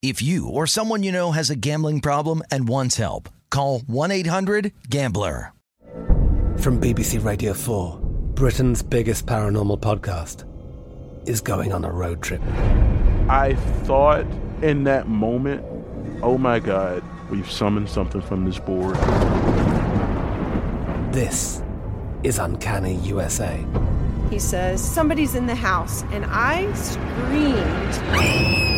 If you or someone you know has a gambling problem and wants help, call 1-800-GAMBLER. From BBC Radio 4, Britain's biggest paranormal podcast is going on a road trip. I thought in that moment, oh my God, we've summoned something from this board. This is Uncanny USA. He says, Somebody's in the house, and I screamed.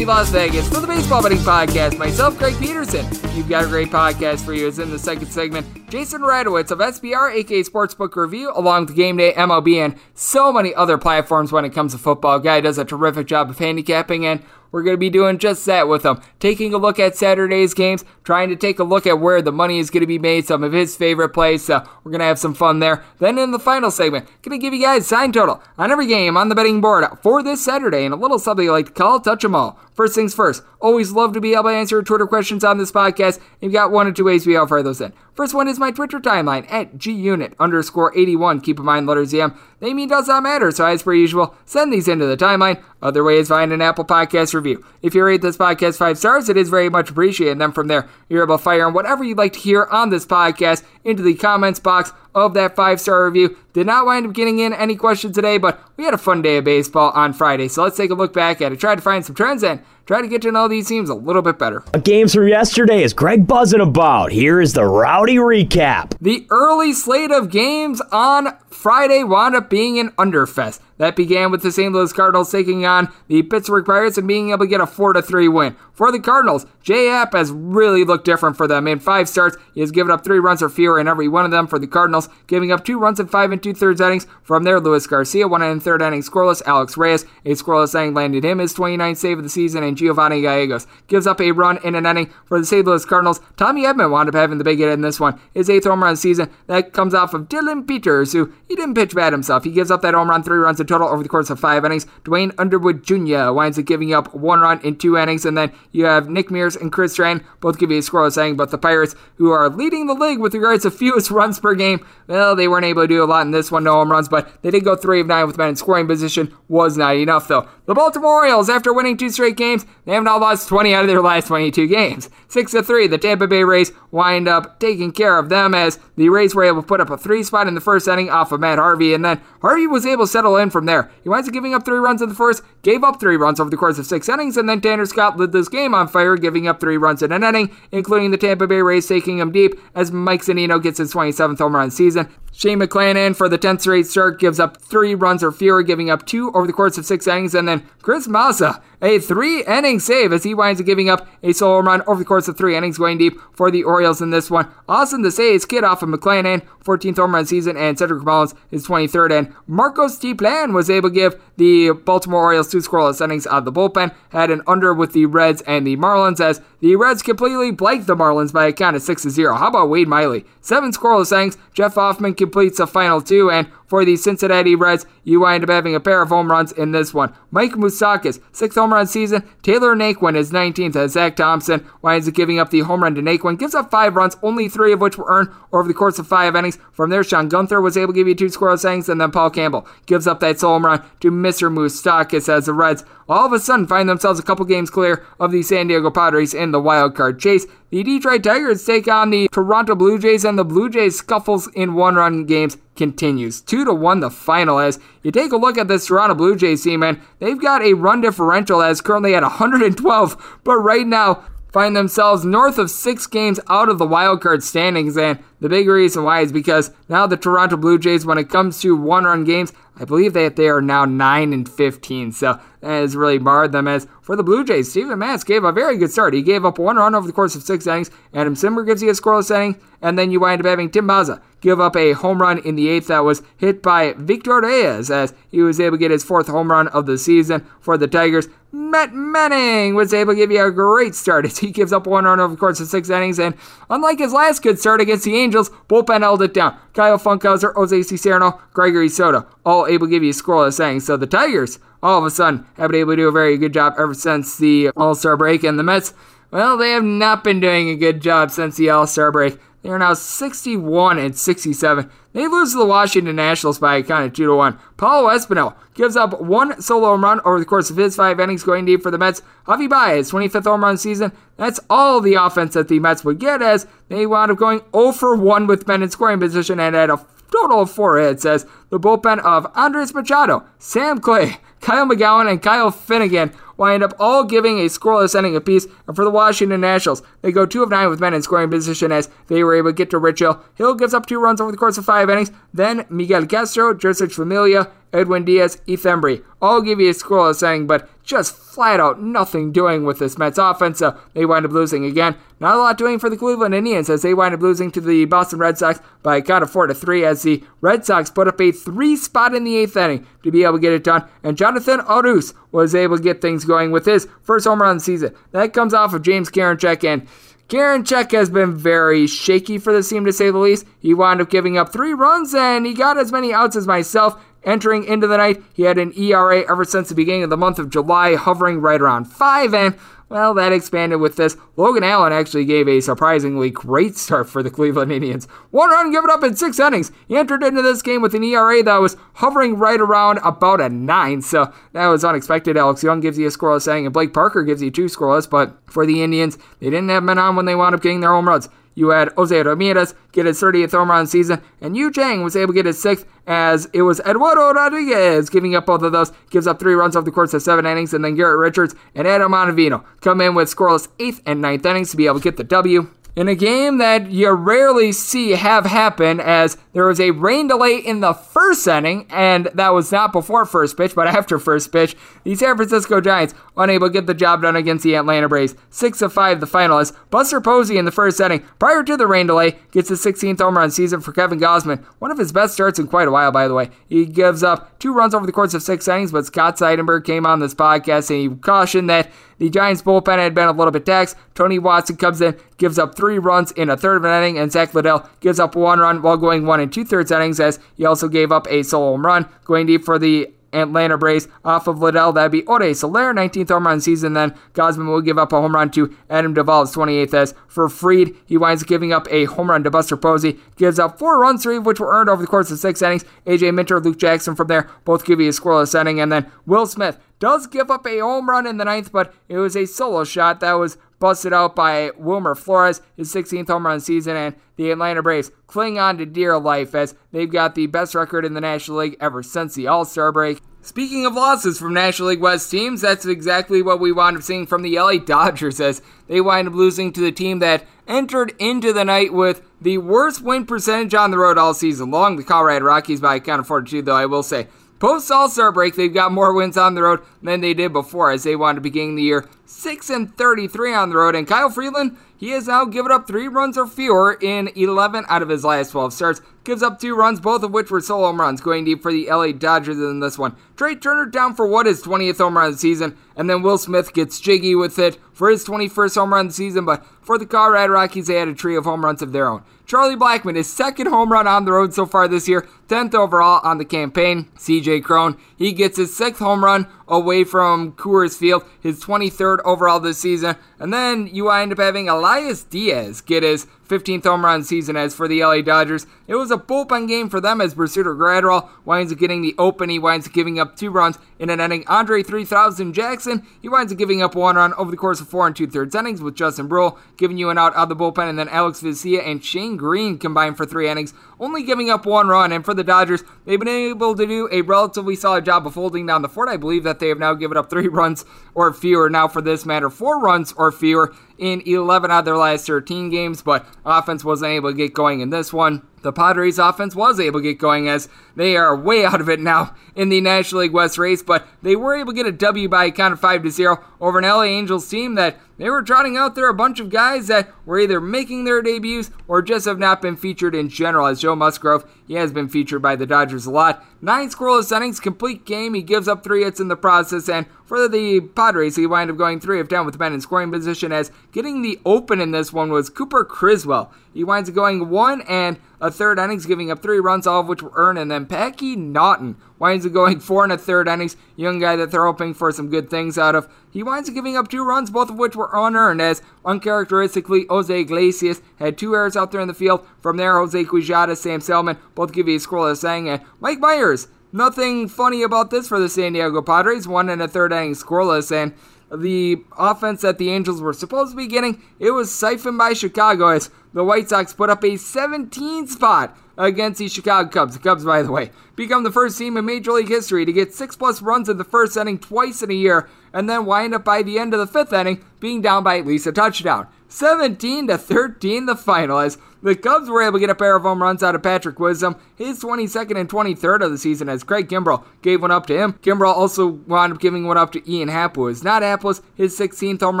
Las Vegas for the Baseball Betting Podcast. Myself, Greg Peterson. You've got a great podcast for you. It's in the second segment. Jason Radowitz of SBR, aka Sportsbook Review, along with Game Day, MLB, and so many other platforms when it comes to football. Guy does a terrific job of handicapping and we're going to be doing just that with him. Taking a look at Saturday's games, trying to take a look at where the money is going to be made, some of his favorite plays. So we're going to have some fun there. Then in the final segment, going to give you guys sign total on every game on the betting board for this Saturday and a little something like to call touch 'em all. First things first, always love to be able to answer Twitter questions on this podcast. You've got one or two ways we offer those in. First one is my Twitter timeline at gunit underscore 81. Keep in mind, letters M. They mean does not matter, so as per usual, send these into the timeline. Other way is find an Apple Podcast review. If you rate this podcast five stars, it is very much appreciated. And then from there, you're able to fire on whatever you'd like to hear on this podcast into the comments box of that five star review. Did not wind up getting in any questions today, but we had a fun day of baseball on Friday. So let's take a look back at it, try to find some trends and try to get to know these teams a little bit better. Games from yesterday is Greg buzzing about. Here is the rowdy recap. The early slate of games on Friday wound up being an underfest. That began with the St. Louis Cardinals taking on the Pittsburgh Pirates and being able to get a 4 3 win. For the Cardinals, J.A. Happ has really looked different for them. In five starts, he has given up three runs or fewer in every one of them for the Cardinals, giving up two runs in five and two thirds innings from their Luis Garcia, one and third inning scoreless. Alex Reyes, a scoreless inning, landed him his 29th save of the season, and Giovanny Gallegos gives up a run in an inning for the St. Louis Cardinals. Tommy Edman wound up having the big hit in this one, his eighth home run season. That comes off of Dylan Peters, who he didn't pitch bad himself. He gives up that home run, three runs in total over the course of five innings. Duane Underwood Jr. winds up giving up one run in two innings, and then you have Nick Mears and Chris Stratton both give you a scoreless inning. But the Pirates, who are leading the league with regards to fewest runs per game, well, they weren't able to do a lot in this one, no home runs, but they did go three of nine with men in scoring position. Was not enough though. The Baltimore Orioles, after winning two straight games, they have now lost 20 out of their last 22 games. Six to three, the Tampa Bay Rays wind up taking care of them as the Rays were able to put up a three spot in the first inning off of Matt Harvey, and then Harvey was able to settle in from there. He winds up giving up three runs in the first, gave up three runs over the course of six innings, and then Tanner Scott lit this game on fire, giving up three runs in an inning, including the Tampa Bay Rays taking him deep as Mike Zunino gets his 27th home run season. Shane McClanahan for the 10th straight start gives up three runs or fewer, giving up two over the course of six innings. And then Chris Mazza, a three inning save as he winds up giving up a solo run over the course of three innings, going deep for the Orioles in this one. Austin Desai, kid off of McClanahan, 14th home run season, and Cedric Mullins, his 23rd. And Marcos Diplan was able to give the Baltimore Orioles two scoreless innings out of the bullpen, had an under with the Reds and the Marlins as the Reds completely blanked the Marlins by a count of 6 0. How about Wade Miley? Seven scoreless innings. Jeff Hoffman completes the final two, and for the Cincinnati Reds, you wind up having a pair of home runs in this one. Mike Moustakas, sixth home run season. Tyler Naquin is 19th as Zach Thompson winds up giving up the home run to Naquin. Gives up five runs, only three of which were earned over the course of five innings. From there, Sean Guenther was able to give you two scoreless innings, and then Paul Campbell gives up that home run to Mr. Moustakas as the Reds all of a sudden find themselves a couple games clear of the San Diego Padres in the wild card chase. The Detroit Tigers take on the Toronto Blue Jays, and the Blue Jays scuffles in one-run games continues. Two to one the final as you take a look at this Toronto Blue Jays team, and they've got a run differential as currently at 112, but right now find themselves north of six games out of the wild card standings. And the big reason why is because now the Toronto Blue Jays, when it comes to one run games, I believe that they are now 9 and 15. So that has really marred them. As for the Blue Jays, Steven Matz gave a very good start. He gave up one run over the course of six innings. Adam Cimber gives you a scoreless inning. And then you wind up having Tim Mayza give up a home run in the eighth that was hit by Victor Reyes as he was able to get his fourth home run of the season for the Tigers. Matt Manning was able to give you a great start as he gives up one run over the course of six innings. And unlike his last good start against the Angels, bullpen held it down. Kyle Funkhouser, Jose Cisnero, Gregory Soto, all able to give you scoreless innings. So the Tigers, all of a sudden, have been able to do a very good job ever since the All Star break. And the Mets, well, they have not been doing a good job since the All Star break. They are now 61 and 67. They lose to the Washington Nationals by a count of 2 to 1. Paulo Espinal gives up one solo home run over the course of his five innings going deep for the Mets. Javi Baez, 25th home run season. That's all the offense that the Mets would get as they wound up going 0 for 1 with men in scoring position and had a total of four hits as the bullpen of Andres Machado, Sam Clay, Kyle McGowan, and Kyle Finnegan wind up all giving a scoreless inning apiece. And for the Washington Nationals, they go 2 of 9 with men in scoring position as they were able to get to Rich Hill. Hill gives up two runs over the course of five innings. Then Miguel Castro, Jeurys Familia, Edwin Diaz, Heath Hembree all give you a scoreless saying, but just flat out nothing doing with this Mets offense. So they wind up losing again. Not a lot doing for the Cleveland Indians as they wind up losing to the Boston Red Sox by a count of four to three. As the Red Sox put up a three spot in the eighth inning to be able to get it done, and Jonathan Arauz was able to get things going with his first home run of the season. That comes off of James Karinchak and. Karinchak has been very shaky for the team to say the least. He wound up giving up three runs and he got as many outs as myself. Entering into the night, he had an ERA ever since the beginning of the month of July, hovering right around 5, and well, that expanded with this. Logan Allen actually gave a surprisingly great start for the Cleveland Indians. One run given up in six innings. He entered into this game with an ERA that was hovering right around about a nine, so that was unexpected. Alex Young gives you a scoreless inning, and Blake Parker gives you two scoreless, but for the Indians, they didn't have men on when they wound up getting their home runs. You had Jose Ramirez get his 30th home run season, and Yu Chang was able to get his sixth as it was Eduardo Rodriguez giving up both of those, gives up three runs over the course of seven innings, and then Garrett Richards and Adam Ottavino come in with scoreless eighth and ninth innings to be able to get the W in a game that you rarely see have happen as there was a rain delay in the first inning, and that was not before first pitch, but after first pitch. The San Francisco Giants unable to get the job done against the Atlanta Braves. 6 of 5 the finalists. Buster Posey in the first inning, prior to the rain delay, gets his 16th home run season for Kevin Gausman. One of his best starts in quite a while, by the way. He gives up two runs over the course of six innings, but Scott Seidenberg came on this podcast and he cautioned that the Giants bullpen had been a little bit taxed. Tony Watson comes in, gives up three runs in a third of an inning, and Zack Littell gives up one run while going one and two thirds innings as he also gave up a solo home run, going deep for the Atlanta Braves off of Littell. That'd be Ode Soler, 19th home run season. Then Gausman will give up a home run to Adam Duvall's 28th. As for Fried, he winds up giving up a home run to Buster Posey. Gives up four runs, three of which were earned over the course of six innings. AJ Minter, Luke Jackson from there both give you a scoreless inning. And then Will Smith does give up a home run in the ninth, but it was a solo shot that was busted out by Wilmer Flores, his 16th home run season, and the Atlanta Braves cling on to dear life as they've got the best record in the National League ever since the All Star break. Speaking of losses from National League West teams, that's exactly what we wound up seeing from the LA Dodgers as they wind up losing to the team that entered into the night with the worst win percentage on the road all season long. The Colorado Rockies by a count of 42, though, I will say. Post All Star break, they've got more wins on the road than they did before, as they wanted to begin the year 6 and 33 on the road. And Kyle Freeland, he has now given up three runs or fewer in 11 out of his last 12 starts. Gives up two runs, both of which were solo home runs, going deep for the LA Dodgers in this one. Trea Turner down for what is 20th home run of the season, and then Will Smith gets jiggy with it for his 21st home run of the season. But for the Colorado Rockies, they had a tree of home runs of their own. Charlie Blackmon, his second home run on the road so far this year, 10th overall on the campaign. CJ Cron, he gets his sixth home run away from Coors Field, his 23rd overall this season. And then you wind up having Elias Diaz get his 15th home run season as for the LA Dodgers. It was a bullpen game for them as Brusdar Graterol winds up getting the open. He winds up giving up two runs in an inning. Andre 3000 Jackson, he winds up giving up one run over the course of four and two thirds innings with Justin Bruihl giving you an out of the bullpen. And then Alex Vesia and Shane Greene combined for three innings, only giving up one run. And for the Dodgers, they've been able to do a relatively solid job of holding down the fort. I believe that they have now given up three runs or fewer. Now, for this matter, four runs or fewer in 11 out of their last 13 games, but offense wasn't able to get going in this one. The Padres offense was able to get going as they are way out of it now in the National League West race, but they were able to get a W by a count of 5 to 0 over an LA Angels team that they were trotting out there a bunch of guys that were either making their debuts or just have not been featured in general. As Joe Musgrove, he has been featured by the Dodgers a lot. Nine scoreless innings, complete game. He gives up three hits in the process, and for the Padres, he wind up going three of ten with men in scoring position. As getting the open in this one was Cooper Criswell. He winds up going one and a third innings, giving up three runs, all of which were earned, and then Packy Naughton winds up going four and a third innings. Young guy that they're hoping for some good things out of. He winds up giving up two runs, both of which were unearned, as uncharacteristically Jose Iglesias had two errors out there in the field. From there, Jose Quijada, Sam Selman both give you a scoreless saying, and Mike Myers. Nothing funny about this for the San Diego Padres. One and a third inning scoreless, and the offense that the Angels were supposed to be getting, it was siphoned by Chicago as the White Sox put up a 17 spot against the Chicago Cubs. The Cubs, by the way, become the first team in Major League history to get six plus runs in the first inning twice in a year, and then wind up by the end of the fifth inning being down by at least a touchdown. 17 to 13 the final as the Cubs were able to get a pair of home runs out of Patrick Wisdom, his 22nd and 23rd of the season, as Craig Kimbrel gave one up to him. Kimbrel also wound up giving one up to Ian Happ, is not Apples, his 16th home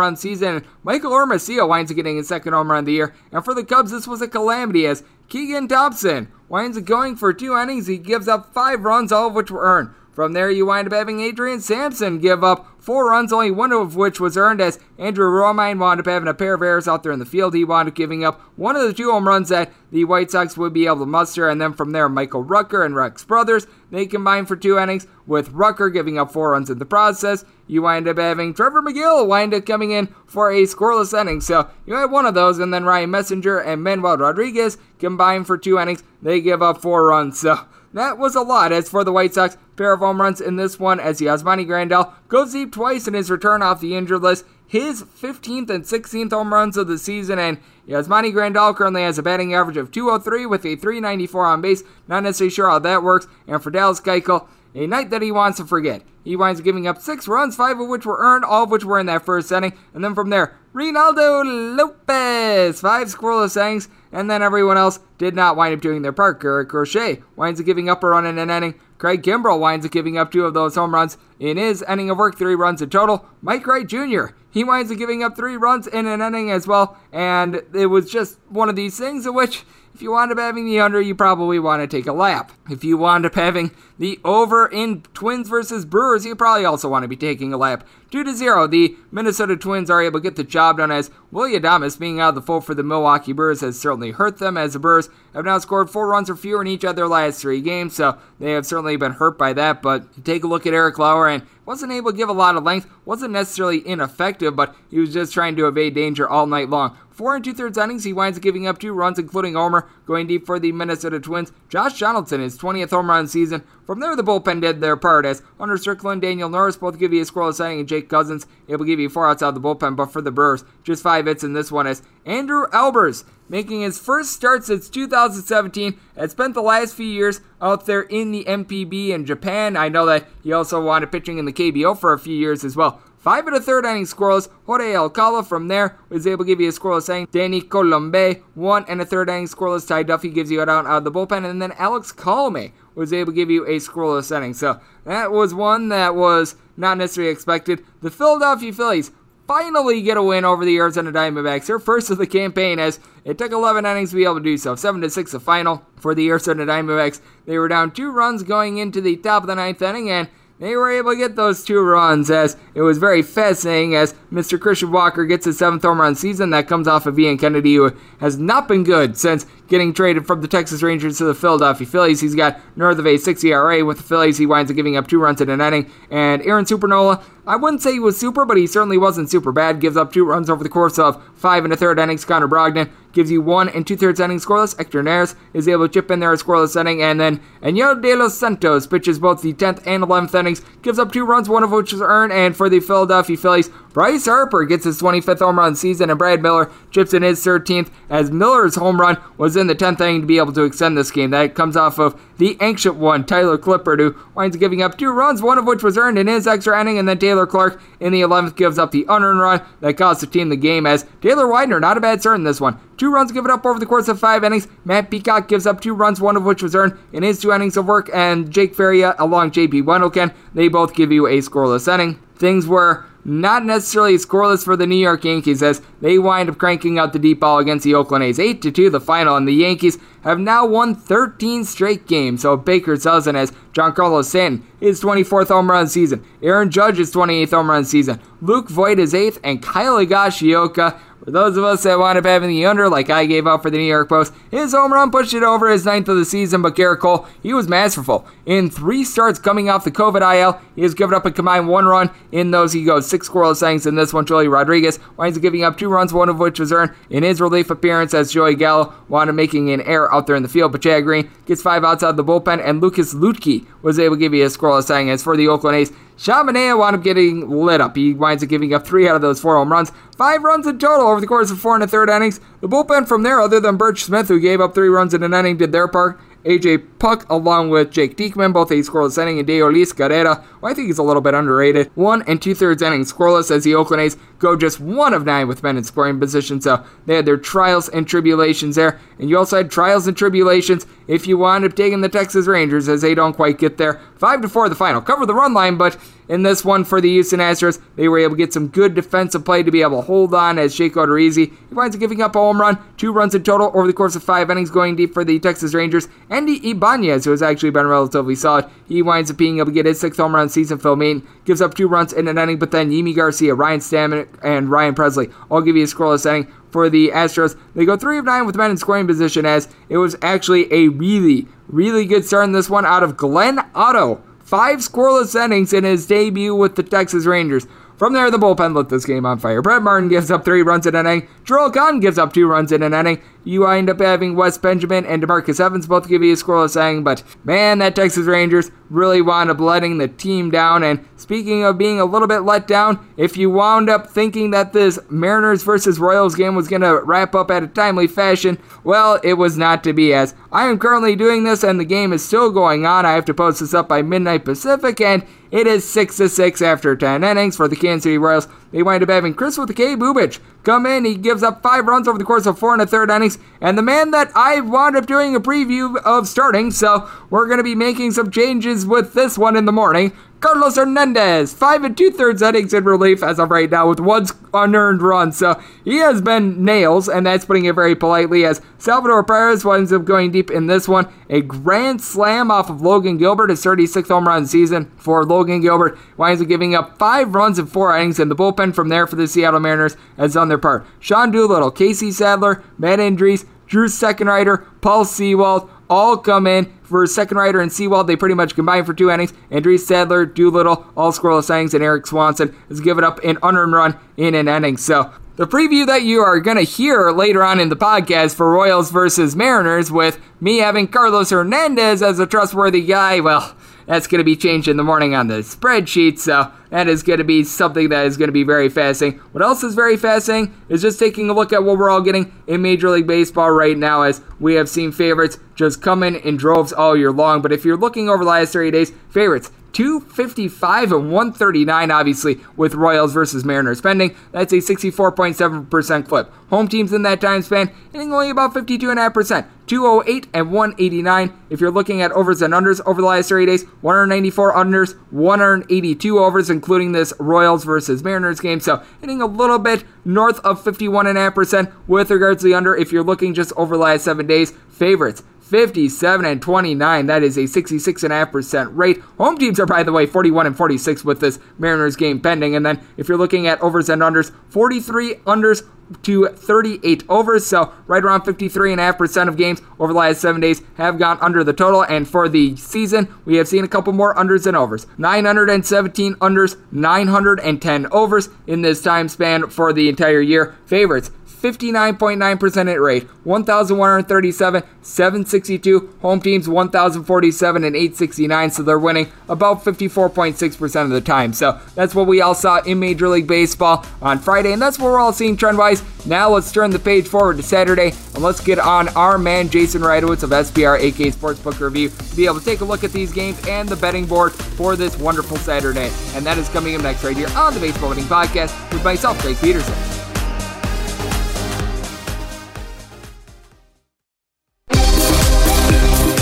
run season. Michael Hermosillo winds up getting his second home run of the year. And for the Cubs, this was a calamity as Keegan Thompson winds up going for two innings. He gives up five runs, all of which were earned. From there, you wind up having Adrian Sampson give up four runs, only one of which was earned as Andrew Romine wound up having a pair of errors out there in the field. He wound up giving up one of the two home runs that the White Sox would be able to muster. And then from there, Michael Rucker and Rex Brothers, they combined for two innings, with Rucker giving up four runs in the process. You wind up having Trevor Megill wind up coming in for a scoreless inning. So you had one of those, and then Ryan Meisinger and Manuel Rodriguez combined for two innings. They give up four runs. So that was a lot. As for the White Sox, pair of home runs in this one as Yasmani Grandal goes deep twice in his return off the injured list. His 15th and 16th home runs of the season, and Yasmani Grandal currently has a batting average of 203 with a 394 on base. Not necessarily sure how that works. And for Dallas Keuchel, a night that he wants to forget. He winds up giving up six runs, five of which were earned, all of which were in that first inning. And then from there, Reynaldo Lopez, five scoreless innings, and then everyone else did not wind up doing their part. Garrett Crochet winds up giving up a run in an inning. Craig Kimbrel winds up giving up two of those home runs in his inning of work, three runs in total. Mike Wright Jr., he winds up giving up three runs in an inning as well, and it was just one of these things in which if you wound up having the under, you probably want to take a lap. If you wound up having the over in Twins versus Brewers, you probably also want to be taking a lap. 2 to 0, the Minnesota Twins are able to get the job done as Willy Adames being out of the fold for the Milwaukee Brewers has certainly hurt them as the Brewers have now scored four runs or fewer in each of their last three games, so they have certainly been hurt by that. But take a look at Eric Lauer and wasn't able to give a lot of length, wasn't necessarily ineffective, but he was just trying to evade danger all night long. Four and two thirds innings, he winds up giving up two runs, including Homer, going deep for the Minnesota Twins. Josh Donaldson, his 20th home run season. From there, the bullpen did their part as Hunter Strickland, Daniel Norris both give you a scoreless inning, and Jake Cousins able to give you four outs out of the bullpen. But for the Brewers, just five hits in this one as Andrew Albers making his first start since 2017. Had spent the last few years out there in the NPB in Japan. I know that he also wanted pitching in the KBO for a few years as well. Five and a third inning scoreless. Jorge Alcala from there was able to give you a scoreless inning. Danny Coulombe, one and a third inning scoreless. Ty Duffey gives you it out, out of the bullpen. And then Alex Colome was able to give you a scoreless inning. So that was one that was not necessarily expected. The Philadelphia Phillies finally get a win over the Arizona Diamondbacks. Their first of the campaign as it took 11 innings to be able to do so. 7 to 6 the final for the Arizona Diamondbacks. They were down two runs going into the top of the ninth inning and they were able to get those two runs as it was very fascinating as Mr. Christian Walker gets his seventh home run season. That comes off of Ian Kennedy, who has not been good since getting traded from the Texas Rangers to the Philadelphia Phillies. He's got north of a 6 ERA with the Phillies. He winds up giving up two runs in an inning. And Aaron Supernola, I wouldn't say he was super, but he certainly wasn't super bad. Gives up two runs over the course of five and a third innings. Connor Brogdon gives you one and two thirds innings scoreless. Hector Neris is able to chip in there a scoreless inning, and then Enyel De Los Santos pitches both the 10th and 11th innings, gives up two runs, one of which is earned, and for the Philadelphia Phillies, Bryce Harper gets his 25th home run season, and Brad Miller chips in his 13th as Miller's home run was in the 10th inning to be able to extend this game. That comes off of the ancient one, Tyler Clippard, who winds up giving up two runs, one of which was earned in his extra inning, and then Taylor Clarke in the 11th gives up the unearned run that cost the team the game as Taylor Widener, not a bad start in this one. Two runs given up over the course of five innings. Matt Peacock gives up two runs, one of which was earned in his two innings of work, and Jake Feria along JB Wendelken, they both give you a scoreless inning. Things were not necessarily scoreless for the New York Yankees as they wind up cranking out the deep ball against the Oakland A's. 8 to 2 the final and the Yankees have now won 13 straight games. So Baker's dozen as Giancarlo Stanton his 24th home run season, Aaron Judge's 28th home run season, Luke Voit is 8th and Kyle Higashioka for those of us that wound up having the under, like I gave out for the New York Post, his home run pushed it over his ninth of the season, but Gerrit Cole, he was masterful. In three starts coming off the COVID IL, he has given up a combined one run. In those, he goes six scoreless innings. In this one, Joely Rodriguez winds up giving up two runs, one of which was earned in his relief appearance as Joey Gallo wound up making an error out there in the field. But Chad Green gets five outs out of the bullpen, and Lucas Luetge was able to give you a scoreless inning. As for the Oakland A's, Manaea wound up getting lit up. He winds up giving up three out of those four home runs. Five runs in total over the course of four and a third innings. The bullpen from there, other than Burch Smith, who gave up three runs in an inning, did their part. AJ Puk, along with Jake Diekman, both a scoreless inning, and Deolis Guerra, who I think he's a little bit underrated. One and two thirds innings scoreless as the Oakland A's go just one of nine with men in scoring position. So they had their trials and tribulations there. And you also had trials and tribulations if you wound up taking the Texas Rangers as they don't quite get there. Five to four the final. Cover the run line, but in this one for the Houston Astros, they were able to get some good defensive play to be able to hold on as Jake Odorizzi, he winds up giving up a home run, two runs in total over the course of five innings going deep for the Texas Rangers. Andy Ibanez, who has actually been relatively solid, he winds up being able to get his sixth home run season. Phil Maton gives up two runs in an inning, but then Yimi Garcia, Ryan Stanek, and Ryan Pressly. I'll give you a scoreless inning for the Astros. They go three of nine with men in scoring position as it was actually a really, really good start in this one out of Glenn Otto. Five scoreless innings in his debut with the Texas Rangers. From there, the bullpen lit this game on fire. Brett Martin gives up three runs in an inning. Joel Kahn gives up two runs in an inning. You wind up having Wes Benjamin and Demarcus Evans both give you a scoreless inning, but man, that Texas Rangers really wound up letting the team down. And speaking of being a little bit let down, if you wound up thinking that this Mariners versus Royals game was going to wrap up at a timely fashion, well, it was not to be. As I am currently doing this and the game is still going on, I have to post this up by midnight Pacific, and it is 6 to 6 after 10 innings for the Kansas City Royals. They wind up having Chris with the K. Bubic come in. He gives up five runs over the course of four and a third innings. And the man that I wound up doing a preview of starting, so we're going to be making some changes with this one in the morning. Carlos Hernandez, five and two thirds innings in relief as of right now with one unearned run. So he has been nails, and that's putting it very politely. As Salvador Perez winds up going deep in this one, a grand slam off of Logan Gilbert, his 36th home run season for Logan Gilbert, winds up giving up five runs in four innings, and the bullpen from there for the Seattle Mariners has done their part. Sean Doolittle, Casey Sadler, Matt Andriese, Drew Steckenrider, Paul Sewald, all come in for Steckenrider and Sewald. They pretty much combine for two innings. Andriese Sadler, Doolittle, all scoreless innings, and Erik Swanson has given up an unearned run in an inning. So the preview that you are going to hear later on in the podcast for Royals versus Mariners with me having Carlos Hernandez as a trustworthy guy, well, that's going to be changed in the morning on the spreadsheet, so that is going to be something that is going to be very fascinating. What else is very fascinating is just taking a look at what we're all getting in Major League Baseball right now, as we have seen favorites just come in in droves all year long. But if you're looking over the last 30 days, favorites 255 and 139, obviously, with Royals versus Mariners pending. That's a 64.7% clip. Home teams in that time span hitting only about 52.5%. 208 and 189. If you're looking at overs and unders over the last 30 days, 194 unders, 182 overs, including this Royals versus Mariners game. So hitting a little bit north of 51.5% with regards to the under. If you're looking just over the last seven days, favorites 57 and 29. That is a 66.5% rate. Home teams are, by the way, 41 and 46 with this Mariners game pending. And then if you're looking at overs and unders, 43 unders to 38 overs. So right around 53.5% of games over the last seven days have gone under the total. And for the season, we have seen a couple more unders than overs. 917 unders, 910 overs in this time span for the entire year. Favorites 59.9% hit rate, 1,137, 762. Home teams 1,047 and 869, so they're winning about 54.6% of the time. So that's what we all saw in Major League Baseball on Friday, and that's what we're all seeing trend wise. Now let's turn the page forward to Saturday, and let's get on our man Jason Radowitz of SBR AK Sportsbook Review to be able to take a look at these games and the betting board for this wonderful Saturday. And that is coming up next right here on the Baseball Betting Podcast with myself, Greg Peterson.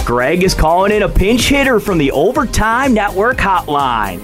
Greg is calling in a pinch hitter from the Overtime Network hotline.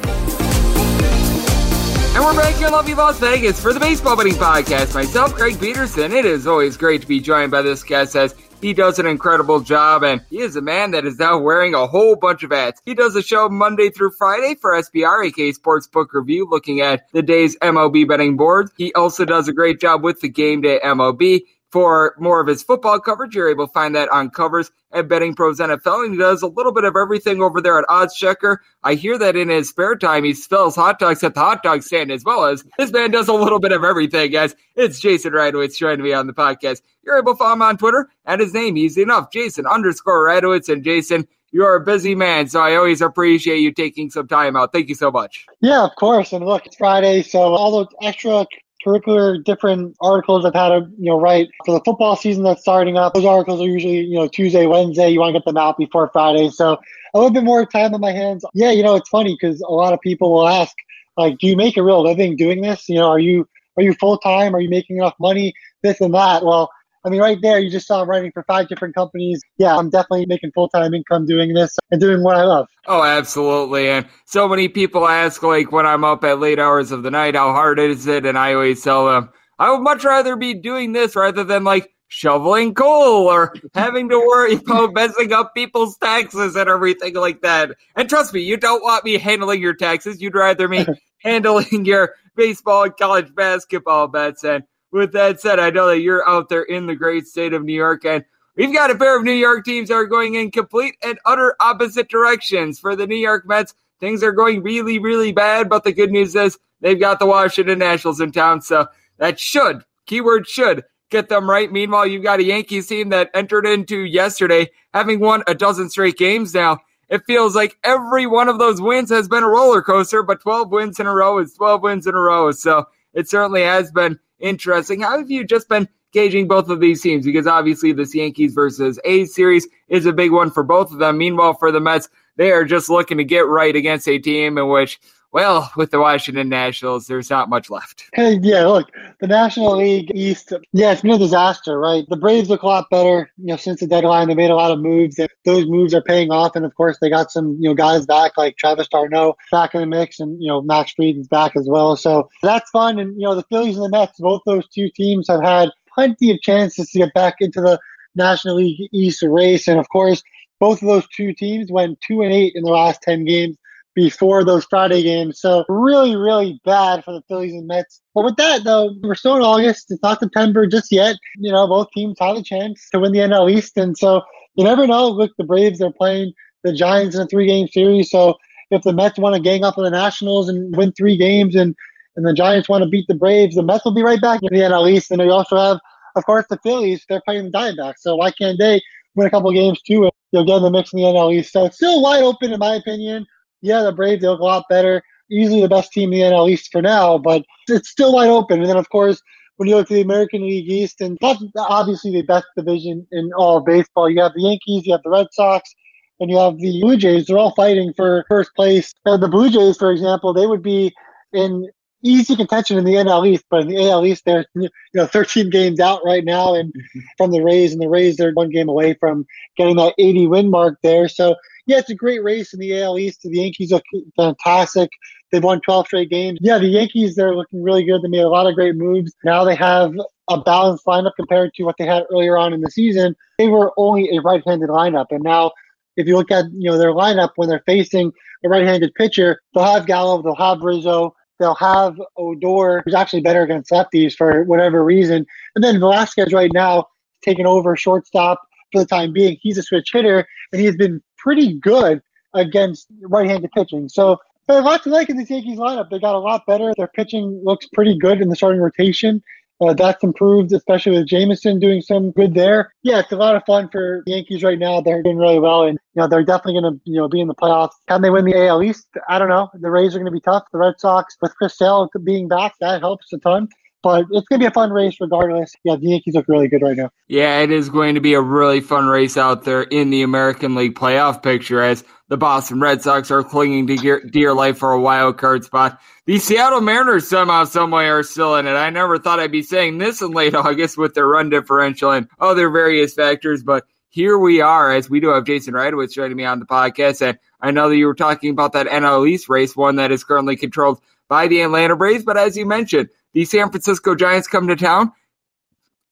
And we're back here in lovely Las Vegas for the Baseball Betting Podcast. Myself, Greg Peterson. It is always great to be joined by this guest as he does an incredible job, and he is a man that is now wearing a whole bunch of hats. He does a show Monday through Friday for SBR, aka Sportsbook Review, looking at the day's MLB betting board. He also does a great job with the game day MLB. For more of his football coverage, you're able to find that on covers at Betting Pros NFL, and he does a little bit of everything over there at Odds Checker. I hear that in his spare time, he spills hot dogs at the hot dog stand as well as this man does a little bit of everything, guys. It's Jason Radowitz joining me on the podcast. You're able to follow him on Twitter at his name, easy enough, Jason underscore Radowitz. And Jason, you're a busy man, so I always appreciate you taking some time out. Thank you so much. Yeah, of course. And look, it's Friday, so all the extra curricular different articles I've had to you know write for the football season that's starting up. Those articles are usually you know Tuesday, Wednesday. You want to get them out before Friday, so a little bit more time on my hands. Yeah, you know it's funny because a lot of people will ask like, do you make a real living doing this? You know, are you are you full time? Are you making enough money? This and that. Well, I mean, right there, you just saw I'm writing for five different companies. Yeah, I'm definitely making full time income doing this and doing what I love. Oh, absolutely. And so many people ask, like, when I'm up at late hours of the night, how hard is it? And I always tell them, I would much rather be doing this rather than like shoveling coal or having to worry about messing up people's taxes and everything like that. And trust me, you don't want me handling your taxes. You'd rather me handling your baseball and college basketball bets. And with that said, I know that you're out there in the great state of New York, and we've got a pair of New York teams that are going in complete and utter opposite directions. For the New York Mets, things are going really, really bad, but the good news is they've got the Washington Nationals in town, so that should, keyword should, get them right. Meanwhile, you've got a Yankees team that entered into yesterday having won a dozen straight games now. It feels like every one of those wins has been a roller coaster, but 12 wins in a row is 12 wins in a row. So it certainly has been interesting. How have you just been gauging both of these teams? Because obviously, this Yankees versus A's series is a big one for both of them. Meanwhile, for the Mets, they are just looking to get right against a team in which well, with the Washington Nationals, there's not much left. Hey, yeah, look, the National League East, yeah, it's been a disaster, right? The Braves look a lot better, you know, since the deadline. They made a lot of moves, and those moves are paying off. And of course, they got some, you know, guys back like Travis d'Arnaud back in the mix, and you know, Max Fried is back as well. So that's fun. And you know, the Phillies and the Mets, both those two teams have had plenty of chances to get back into the National League East race, and of course, both of those two teams went two and eight in the last ten games before those Friday games. So really, really bad for the Phillies and Mets. But with that though, we're still in August. It's not September just yet. You know, both teams have a chance to win the NL East. And so you never know. Look, the Braves are playing the Giants in a three game series. So if the Mets want to gang up on the Nationals and win three games and, and the Giants want to beat the Braves, the Mets will be right back in the NL East. And they also have, of course, the Phillies. They're playing the Diamondbacks. So why can't they win a couple games too? You'll get in the mix in the NL East. So it's still wide open in my opinion yeah, the Braves, they look a lot better. Easily the best team in the NL East for now, but it's still wide open. And then, of course, when you look to the American League East, and that's obviously the best division in all of baseball. You have the Yankees, you have the Red Sox, and you have the Blue Jays. They're all fighting for first place. Uh, the Blue Jays, for example, they would be in easy contention in the NL East, but in the AL East, they're you know 13 games out right now, and from the Rays, and the Rays they're one game away from getting that 80 win mark there. So yeah, it's a great race in the AL East. The Yankees look fantastic. They've won 12 straight games. Yeah, the Yankees, they're looking really good. They made a lot of great moves. Now they have a balanced lineup compared to what they had earlier on in the season. They were only a right-handed lineup. And now if you look at, you know, their lineup when they're facing a right-handed pitcher, they'll have Gallo, they'll have Rizzo, they'll have Odor, who's actually better against lefties for whatever reason. And then Velazquez right now taking over shortstop for the time being. He's a switch hitter, and he's been pretty good against right-handed pitching. So there's a lot to like in this Yankees lineup. They got a lot better. Their pitching looks pretty good in the starting rotation. Uh, that's improved, especially with Jameson doing some good there. Yeah, it's a lot of fun for the Yankees right now. They're doing really well, and you know they're definitely going to you know be in the playoffs. Can they win the AL East? I don't know. The Rays are going to be tough. The Red Sox with Chris Sale being back that helps a ton. But it's going to be a fun race regardless. Yeah, the Yankees look really good right now. Yeah, it is going to be a really fun race out there in the American League playoff picture as the Boston Red Sox are clinging to dear, life for a wild card spot. The Seattle Mariners somehow, someway are still in it. I never thought I'd be saying this in late August with their run differential and other various factors, but here we are as we do have Jason Radowitz joining me on the podcast. And I know that you were talking about that NL East race, one that is currently controlled by the Atlanta Braves. But as you mentioned, the San Francisco Giants come to town.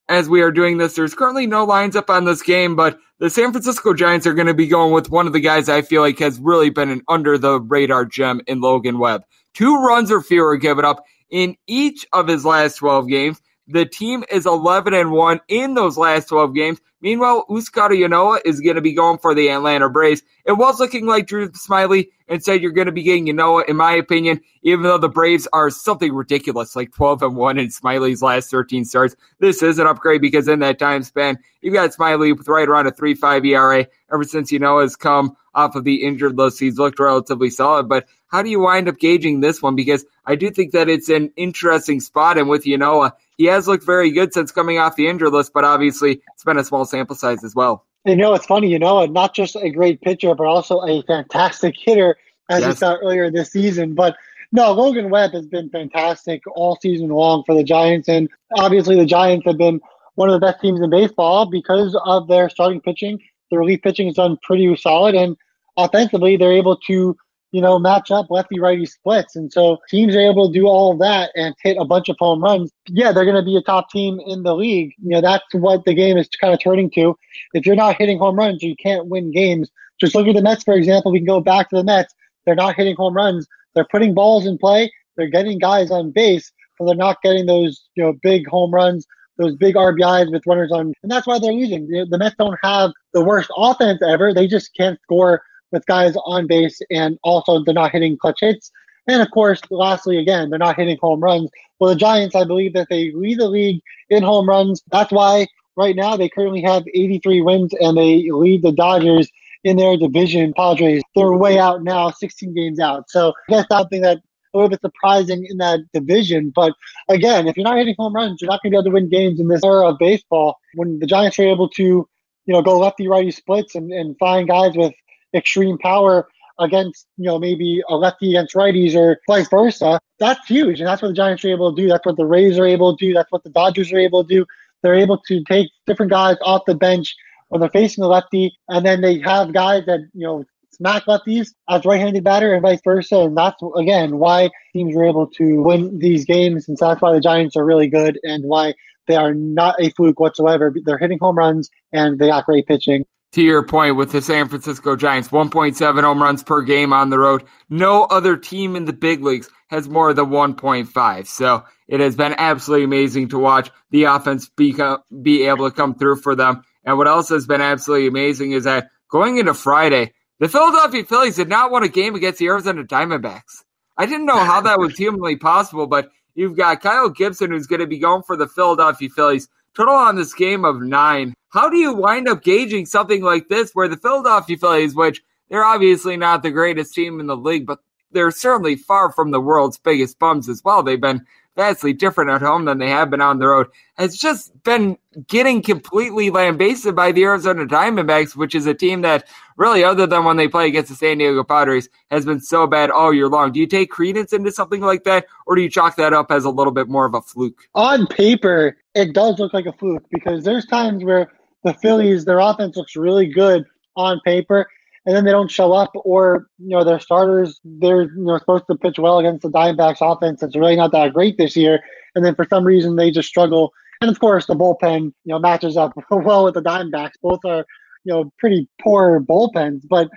As we are doing this, there's currently no lines up on this game, but the San Francisco Giants are going to be going with one of the guys I feel like has really been an under the radar gem in Logan Webb. Two runs or fewer given up in each of his last 12 games. The team is 11 and 1 in those last 12 games. Meanwhile, Huascar Ynoa is going to be going for the Atlanta Braves. It was looking like Drew Smyly and said you're going to be getting Ynoa, in my opinion, even though the Braves are something ridiculous, like 12 and 1 in Smyly's last 13 starts. This is an upgrade because in that time span, you've got Smyly with right around a 3 5 ERA ever since Ynoa has come off of the injured list. He's looked relatively solid, but how do you wind up gauging this one? Because I do think that it's an interesting spot. And with Ynoa, he has looked very good since coming off the injured list, but obviously it's been a small sample size as well. You know, it's funny, you know, not just a great pitcher, but also a fantastic hitter, as yes. we saw earlier this season. But no, Logan Webb has been fantastic all season long for the Giants. And obviously, the Giants have been one of the best teams in baseball because of their starting pitching. The relief pitching has done pretty solid. And offensively, they're able to you know, match up lefty righty splits. And so teams are able to do all of that and hit a bunch of home runs. Yeah, they're going to be a top team in the league. You know, that's what the game is kind of turning to. If you're not hitting home runs, you can't win games. Just look at the Mets, for example. We can go back to the Mets. They're not hitting home runs. They're putting balls in play. They're getting guys on base, but they're not getting those, you know, big home runs, those big RBIs with runners on. And that's why they're losing. The Mets don't have the worst offense ever. They just can't score with guys on base, and also they're not hitting clutch hits. And of course, lastly, again, they're not hitting home runs. Well, the Giants, I believe that they lead the league in home runs. That's why right now they currently have 83 wins and they lead the Dodgers in their division. Padres, they're way out now, 16 games out. So that's something that a little bit surprising in that division. But again, if you're not hitting home runs, you're not going to be able to win games in this era of baseball. When the Giants are able to, you know, go lefty righty splits and, and find guys with extreme power against, you know, maybe a lefty against righties or vice versa. That's huge. And that's what the Giants are able to do. That's what the Rays are able to do. That's what the Dodgers are able to do. They're able to take different guys off the bench when they're facing the lefty, and then they have guys that, you know, smack lefties as right-handed batter and vice versa. And that's again why teams are able to win these games, and so that's why the Giants are really good and why they are not a fluke whatsoever. They're hitting home runs and they got great pitching to your point with the San Francisco Giants, 1.7 home runs per game on the road. No other team in the big leagues has more than 1.5. So it has been absolutely amazing to watch the offense be, be able to come through for them. And what else has been absolutely amazing is that going into Friday, the Philadelphia Phillies did not win a game against the Arizona Diamondbacks. I didn't know how that was humanly possible, but you've got Kyle Gibson who's going to be going for the Philadelphia Phillies. Total on this game of nine. How do you wind up gauging something like this where the Philadelphia Phillies, which they're obviously not the greatest team in the league, but they're certainly far from the world's biggest bums as well. They've been vastly different at home than they have been on the road, has just been getting completely lambasted by the Arizona Diamondbacks, which is a team that really, other than when they play against the San Diego Padres, has been so bad all year long. Do you take credence into something like that, or do you chalk that up as a little bit more of a fluke? On paper, it does look like a fluke because there's times where the Phillies, their offense looks really good on paper, and then they don't show up, or you know their starters they're you know supposed to pitch well against the Diamondbacks offense. It's really not that great this year, and then for some reason they just struggle. And of course, the bullpen you know matches up well with the Diamondbacks. Both are you know pretty poor bullpens, but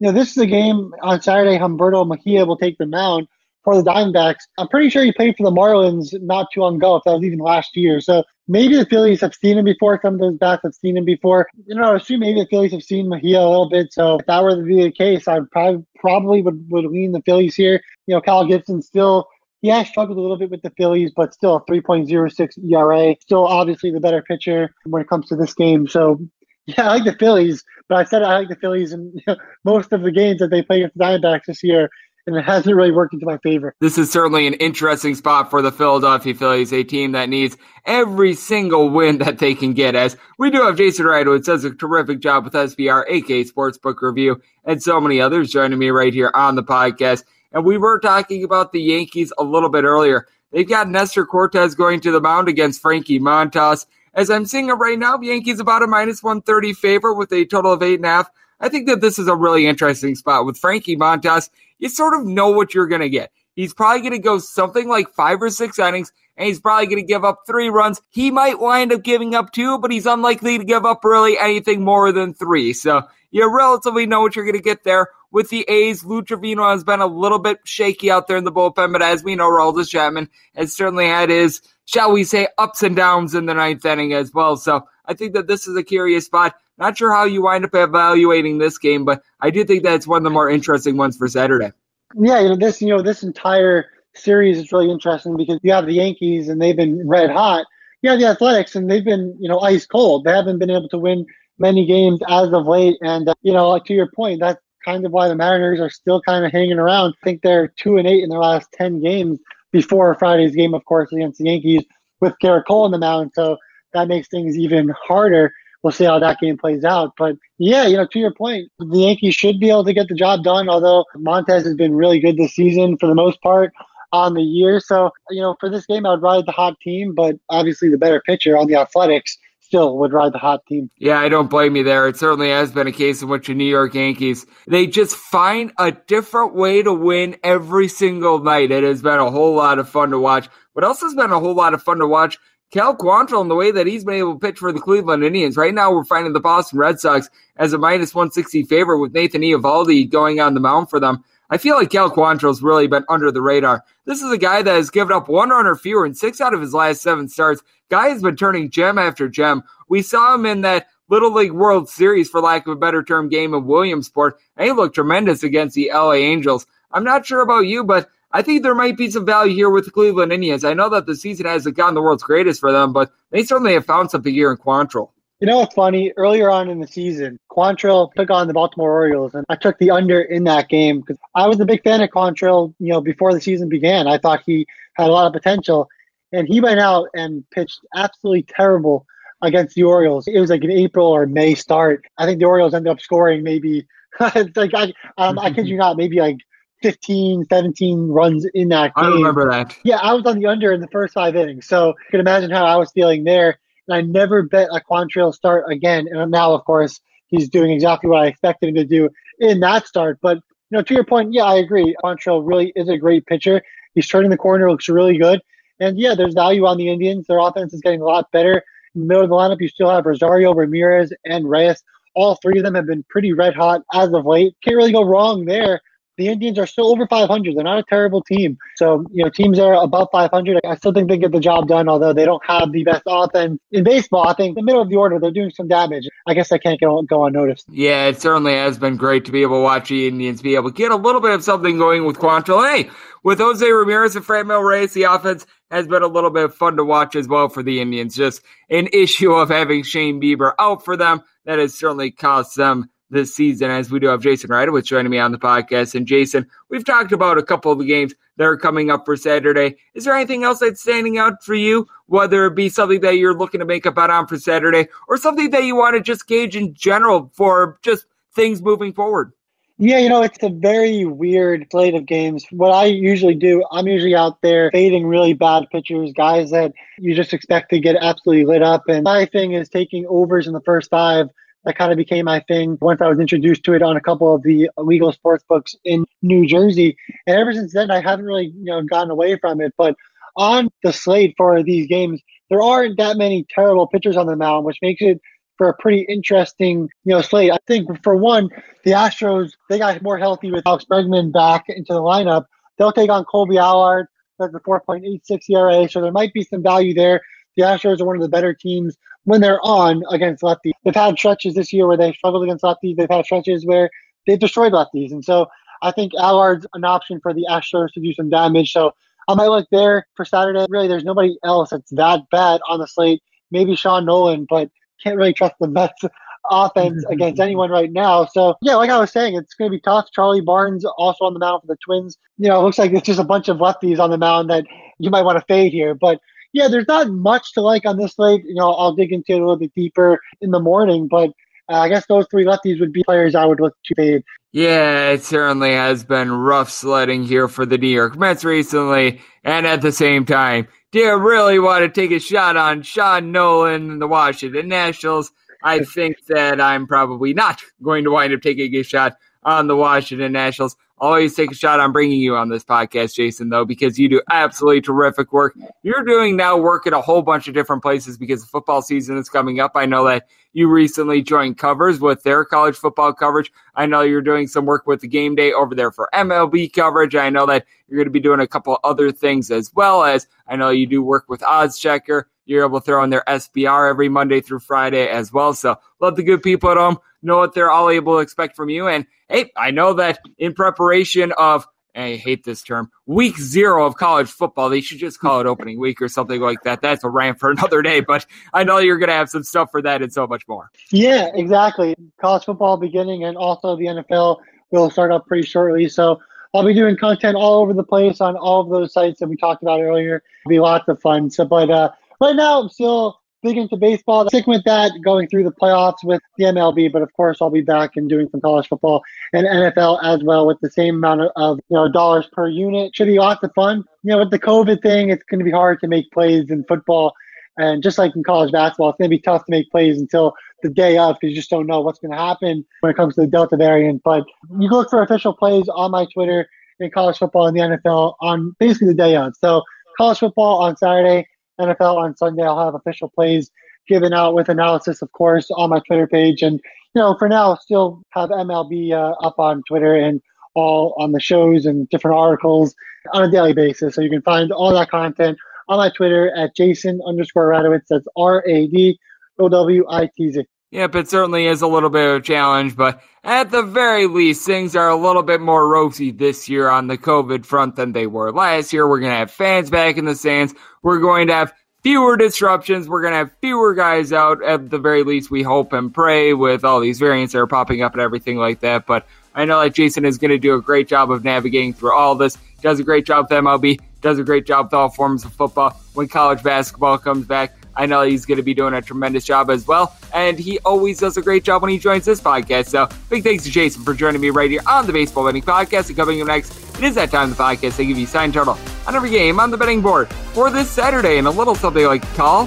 you know this is a game on Saturday. Humberto Mejia will take the mound for the Diamondbacks. I'm pretty sure he played for the Marlins not too long ago, if that was even last year. So maybe the Phillies have seen him before. Some of those bats have seen him before. You know, I assume maybe the Phillies have seen Mejia a little bit. So if that were to be the case, I probably probably would, would lean the Phillies here. You know, Kyle Gibson still he has struggled a little bit with the Phillies, but still a 3.06 ERA. Still obviously the better pitcher when it comes to this game. So yeah, I like the Phillies, but I said I like the Phillies in you know, most of the games that they play against the Diamondbacks this year and it hasn't really worked into my favor. This is certainly an interesting spot for the Philadelphia Phillies, a team that needs every single win that they can get. As we do have Jason Wright, who does a terrific job with SBR, aka Sportsbook Review, and so many others joining me right here on the podcast. And we were talking about the Yankees a little bit earlier. They've got Nestor Cortes going to the mound against Frankie Montas. As I'm seeing it right now, the Yankees about a minus 130 favor with a total of eight and a half. I think that this is a really interesting spot with Frankie Montas you sort of know what you're going to get. He's probably going to go something like five or six innings, and he's probably going to give up three runs. He might wind up giving up two, but he's unlikely to give up really anything more than three. So you relatively know what you're going to get there. With the A's, Lou Trivino has been a little bit shaky out there in the bullpen, but as we know, Aroldis Chapman has certainly had his, shall we say, ups and downs in the ninth inning as well. So I think that this is a curious spot. Not sure how you wind up evaluating this game, but I do think that's one of the more interesting ones for Saturday. Yeah, you know this. You know this entire series is really interesting because you have the Yankees and they've been red hot. You have the Athletics and they've been you know ice cold. They haven't been able to win many games as of late. And uh, you know, to your point, that's kind of why the Mariners are still kind of hanging around. I think they're two and eight in their last ten games before Friday's game, of course, against the Yankees with Gerrit Cole in the mound. So that makes things even harder we'll see how that game plays out. But yeah, you know, to your point, the Yankees should be able to get the job done. Although Montas has been really good this season for the most part on the year. So you know, for this game, I would ride the hot team, but obviously the better pitcher on the Athletics still would ride the hot team. Yeah, I don't blame you there. It certainly has been a case in which the New York Yankees, they just find a different way to win every single night. It has been a whole lot of fun to watch. What else has been a whole lot of fun to watch Cal Quantrill and the way that he's been able to pitch for the Cleveland Indians. Right now, we're finding the Boston Red Sox as a minus 160 favorite with Nathan Eovaldi going on the mound for them. I feel like Cal Quantrill's really been under the radar. This is a guy that has given up one run or fewer in six out of his last seven starts. Guy has been turning gem after gem. We saw him in that Little League World Series, for lack of a better term, game of Williamsport, and he looked tremendous against the LA Angels. I'm not sure about you, but I think there might be some value here with the Cleveland Indians. I know that the season hasn't gotten the world's greatest for them, but they certainly have found something here in Quantrill. You know what's funny? Earlier on in the season, Quantrill took on the Baltimore Orioles, and I took the under in that game because I was a big fan of Quantrill. You know, before the season began, I thought he had a lot of potential, and he went out and pitched absolutely terrible against the Orioles. It was like an April or May start. I think the Orioles ended up scoring maybe. it's like I, um, I kid you not, maybe like 15, 17 runs in that game. I remember that. Yeah, I was on the under in the first five innings. So you can imagine how I was feeling there. And I never bet a Quantrill start again. And now, of course, he's doing exactly what I expected him to do in that start. But, you know, to your point, yeah, I agree. Quantrill really is a great pitcher. He's turning the corner, looks really good. And yeah, there's value on the Indians. Their offense is getting a lot better. In the middle of the lineup, you still have Rosario, Ramirez, and Reyes. All three of them have been pretty red hot as of late. Can't really go wrong there the Indians are still over 500. They're not a terrible team. So, you know, teams are above 500. I still think they get the job done, although they don't have the best offense in baseball. I think the middle of the order, they're doing some damage. I guess I can't go, go unnoticed. Yeah, it certainly has been great to be able to watch the Indians be able to get a little bit of something going with Quantrill. Hey, with Jose Ramirez and Franmil Reyes, the offense has been a little bit fun to watch as well for the Indians. Just an issue of having Shane Bieber out for them that has certainly cost them this season, as we do have Jason Radowitz joining me on the podcast. And Jason, we've talked about a couple of the games that are coming up for Saturday. Is there anything else that's standing out for you, whether it be something that you're looking to make a bet on for Saturday or something that you want to just gauge in general for just things moving forward? Yeah, you know, it's a very weird slate of games. What I usually do, I'm usually out there fading really bad pitchers, guys that you just expect to get absolutely lit up. And my thing is taking overs in the first five. That kind of became my thing once I was introduced to it on a couple of the legal sports books in New Jersey. And ever since then, I haven't really, you know, gotten away from it. But on the slate for these games, there aren't that many terrible pitchers on the mound, which makes it for a pretty interesting, you know, slate. I think for one, the Astros they got more healthy with Alex Bregman back into the lineup. They'll take on Kolby Allard. That's a 4.86 ERA, so there might be some value there. The Astros are one of the better teams when they're on against lefties. They've had stretches this year where they struggled against lefties. They've had stretches where they've destroyed lefties, and so I think Allard's an option for the Astros to do some damage. So I might look there for Saturday. Really, there's nobody else that's that bad on the slate. Maybe Sean Nolin, but can't really trust the Mets offense against anyone right now. So yeah, like I was saying, it's going to be tough. Charlie Barnes also on the mound for the Twins. You know, it looks like it's just a bunch of lefties on the mound that you might want to fade here. But yeah, there's not much to like on this slate. You know, I'll dig into it a little bit deeper in the morning, but. Uh, I guess those three lefties would be players I would look to fade. Yeah, it certainly has been rough sledding here for the New York Mets recently. And at the same time, do you really want to take a shot on Sean Nolin and the Washington Nationals? I think that I'm probably not going to wind up taking a shot on the Washington Nationals. Always take a shot on bringing you on this podcast, Jason, though, because you do absolutely terrific work. You're doing now work at a whole bunch of different places because the football season is coming up. I know that you recently joined covers with their college football coverage. I know you're doing some work with the game day over there for MLB coverage. I know that you're going to be doing a couple other things as well as I know you do work with Odds Checker. You're able to throw in their SBR every Monday through Friday as well. So let the good people at home know what they're all able to expect from you. And hey, I know that in preparation of I hate this term, week zero of college football. They should just call it opening week or something like that. That's a rant for another day, but I know you're going to have some stuff for that and so much more. Yeah, exactly. College football beginning and also the NFL will start up pretty shortly. So I'll be doing content all over the place on all of those sites that we talked about earlier. It'll be lots of fun. So, but uh, right now I'm still big into baseball. Stick with that going through the playoffs with the MLB, but of course I'll be back and doing some college football and NFL as well with the same amount of, you know dollars per unit. Should be lots of fun. You know, with the COVID thing, it's going to be hard to make plays in football. And just like in college basketball, it's going to be tough to make plays until the day of because you just don't know what's going to happen when it comes to the Delta variant. But you look for official plays on my Twitter in college football and the NFL on basically the day of. So college football on Saturday, NFL on Sunday. I'll have official plays given out with analysis, of course, on my Twitter page. And, you know, for now, still have MLB uh, up on Twitter and all on the shows and different articles on a daily basis. So you can find all that content on my Twitter at Jason underscore Radowitz. That's R A D O W I T Z. Yep, it certainly is a little bit of a challenge, but at the very least, things are a little bit more rosy this year on the COVID front than they were last year. We're going to have fans back in the stands. We're going to have fewer disruptions. We're going to have fewer guys out at the very least. We hope and pray with all these variants that are popping up and everything like that. But I know that Jason is going to do a great job of navigating through all this. Does a great job with MLB. Does a great job with all forms of football. When college basketball comes back, I know he's going to be doing a tremendous job as well. And he always does a great job when he joins this podcast. So big thanks to Jason for joining me right here on the Baseball Betting Podcast. And coming up next, it is that time of the podcast. They give you sign total on every game on the betting board for this Saturday and a little something like call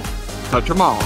Touch 'em All.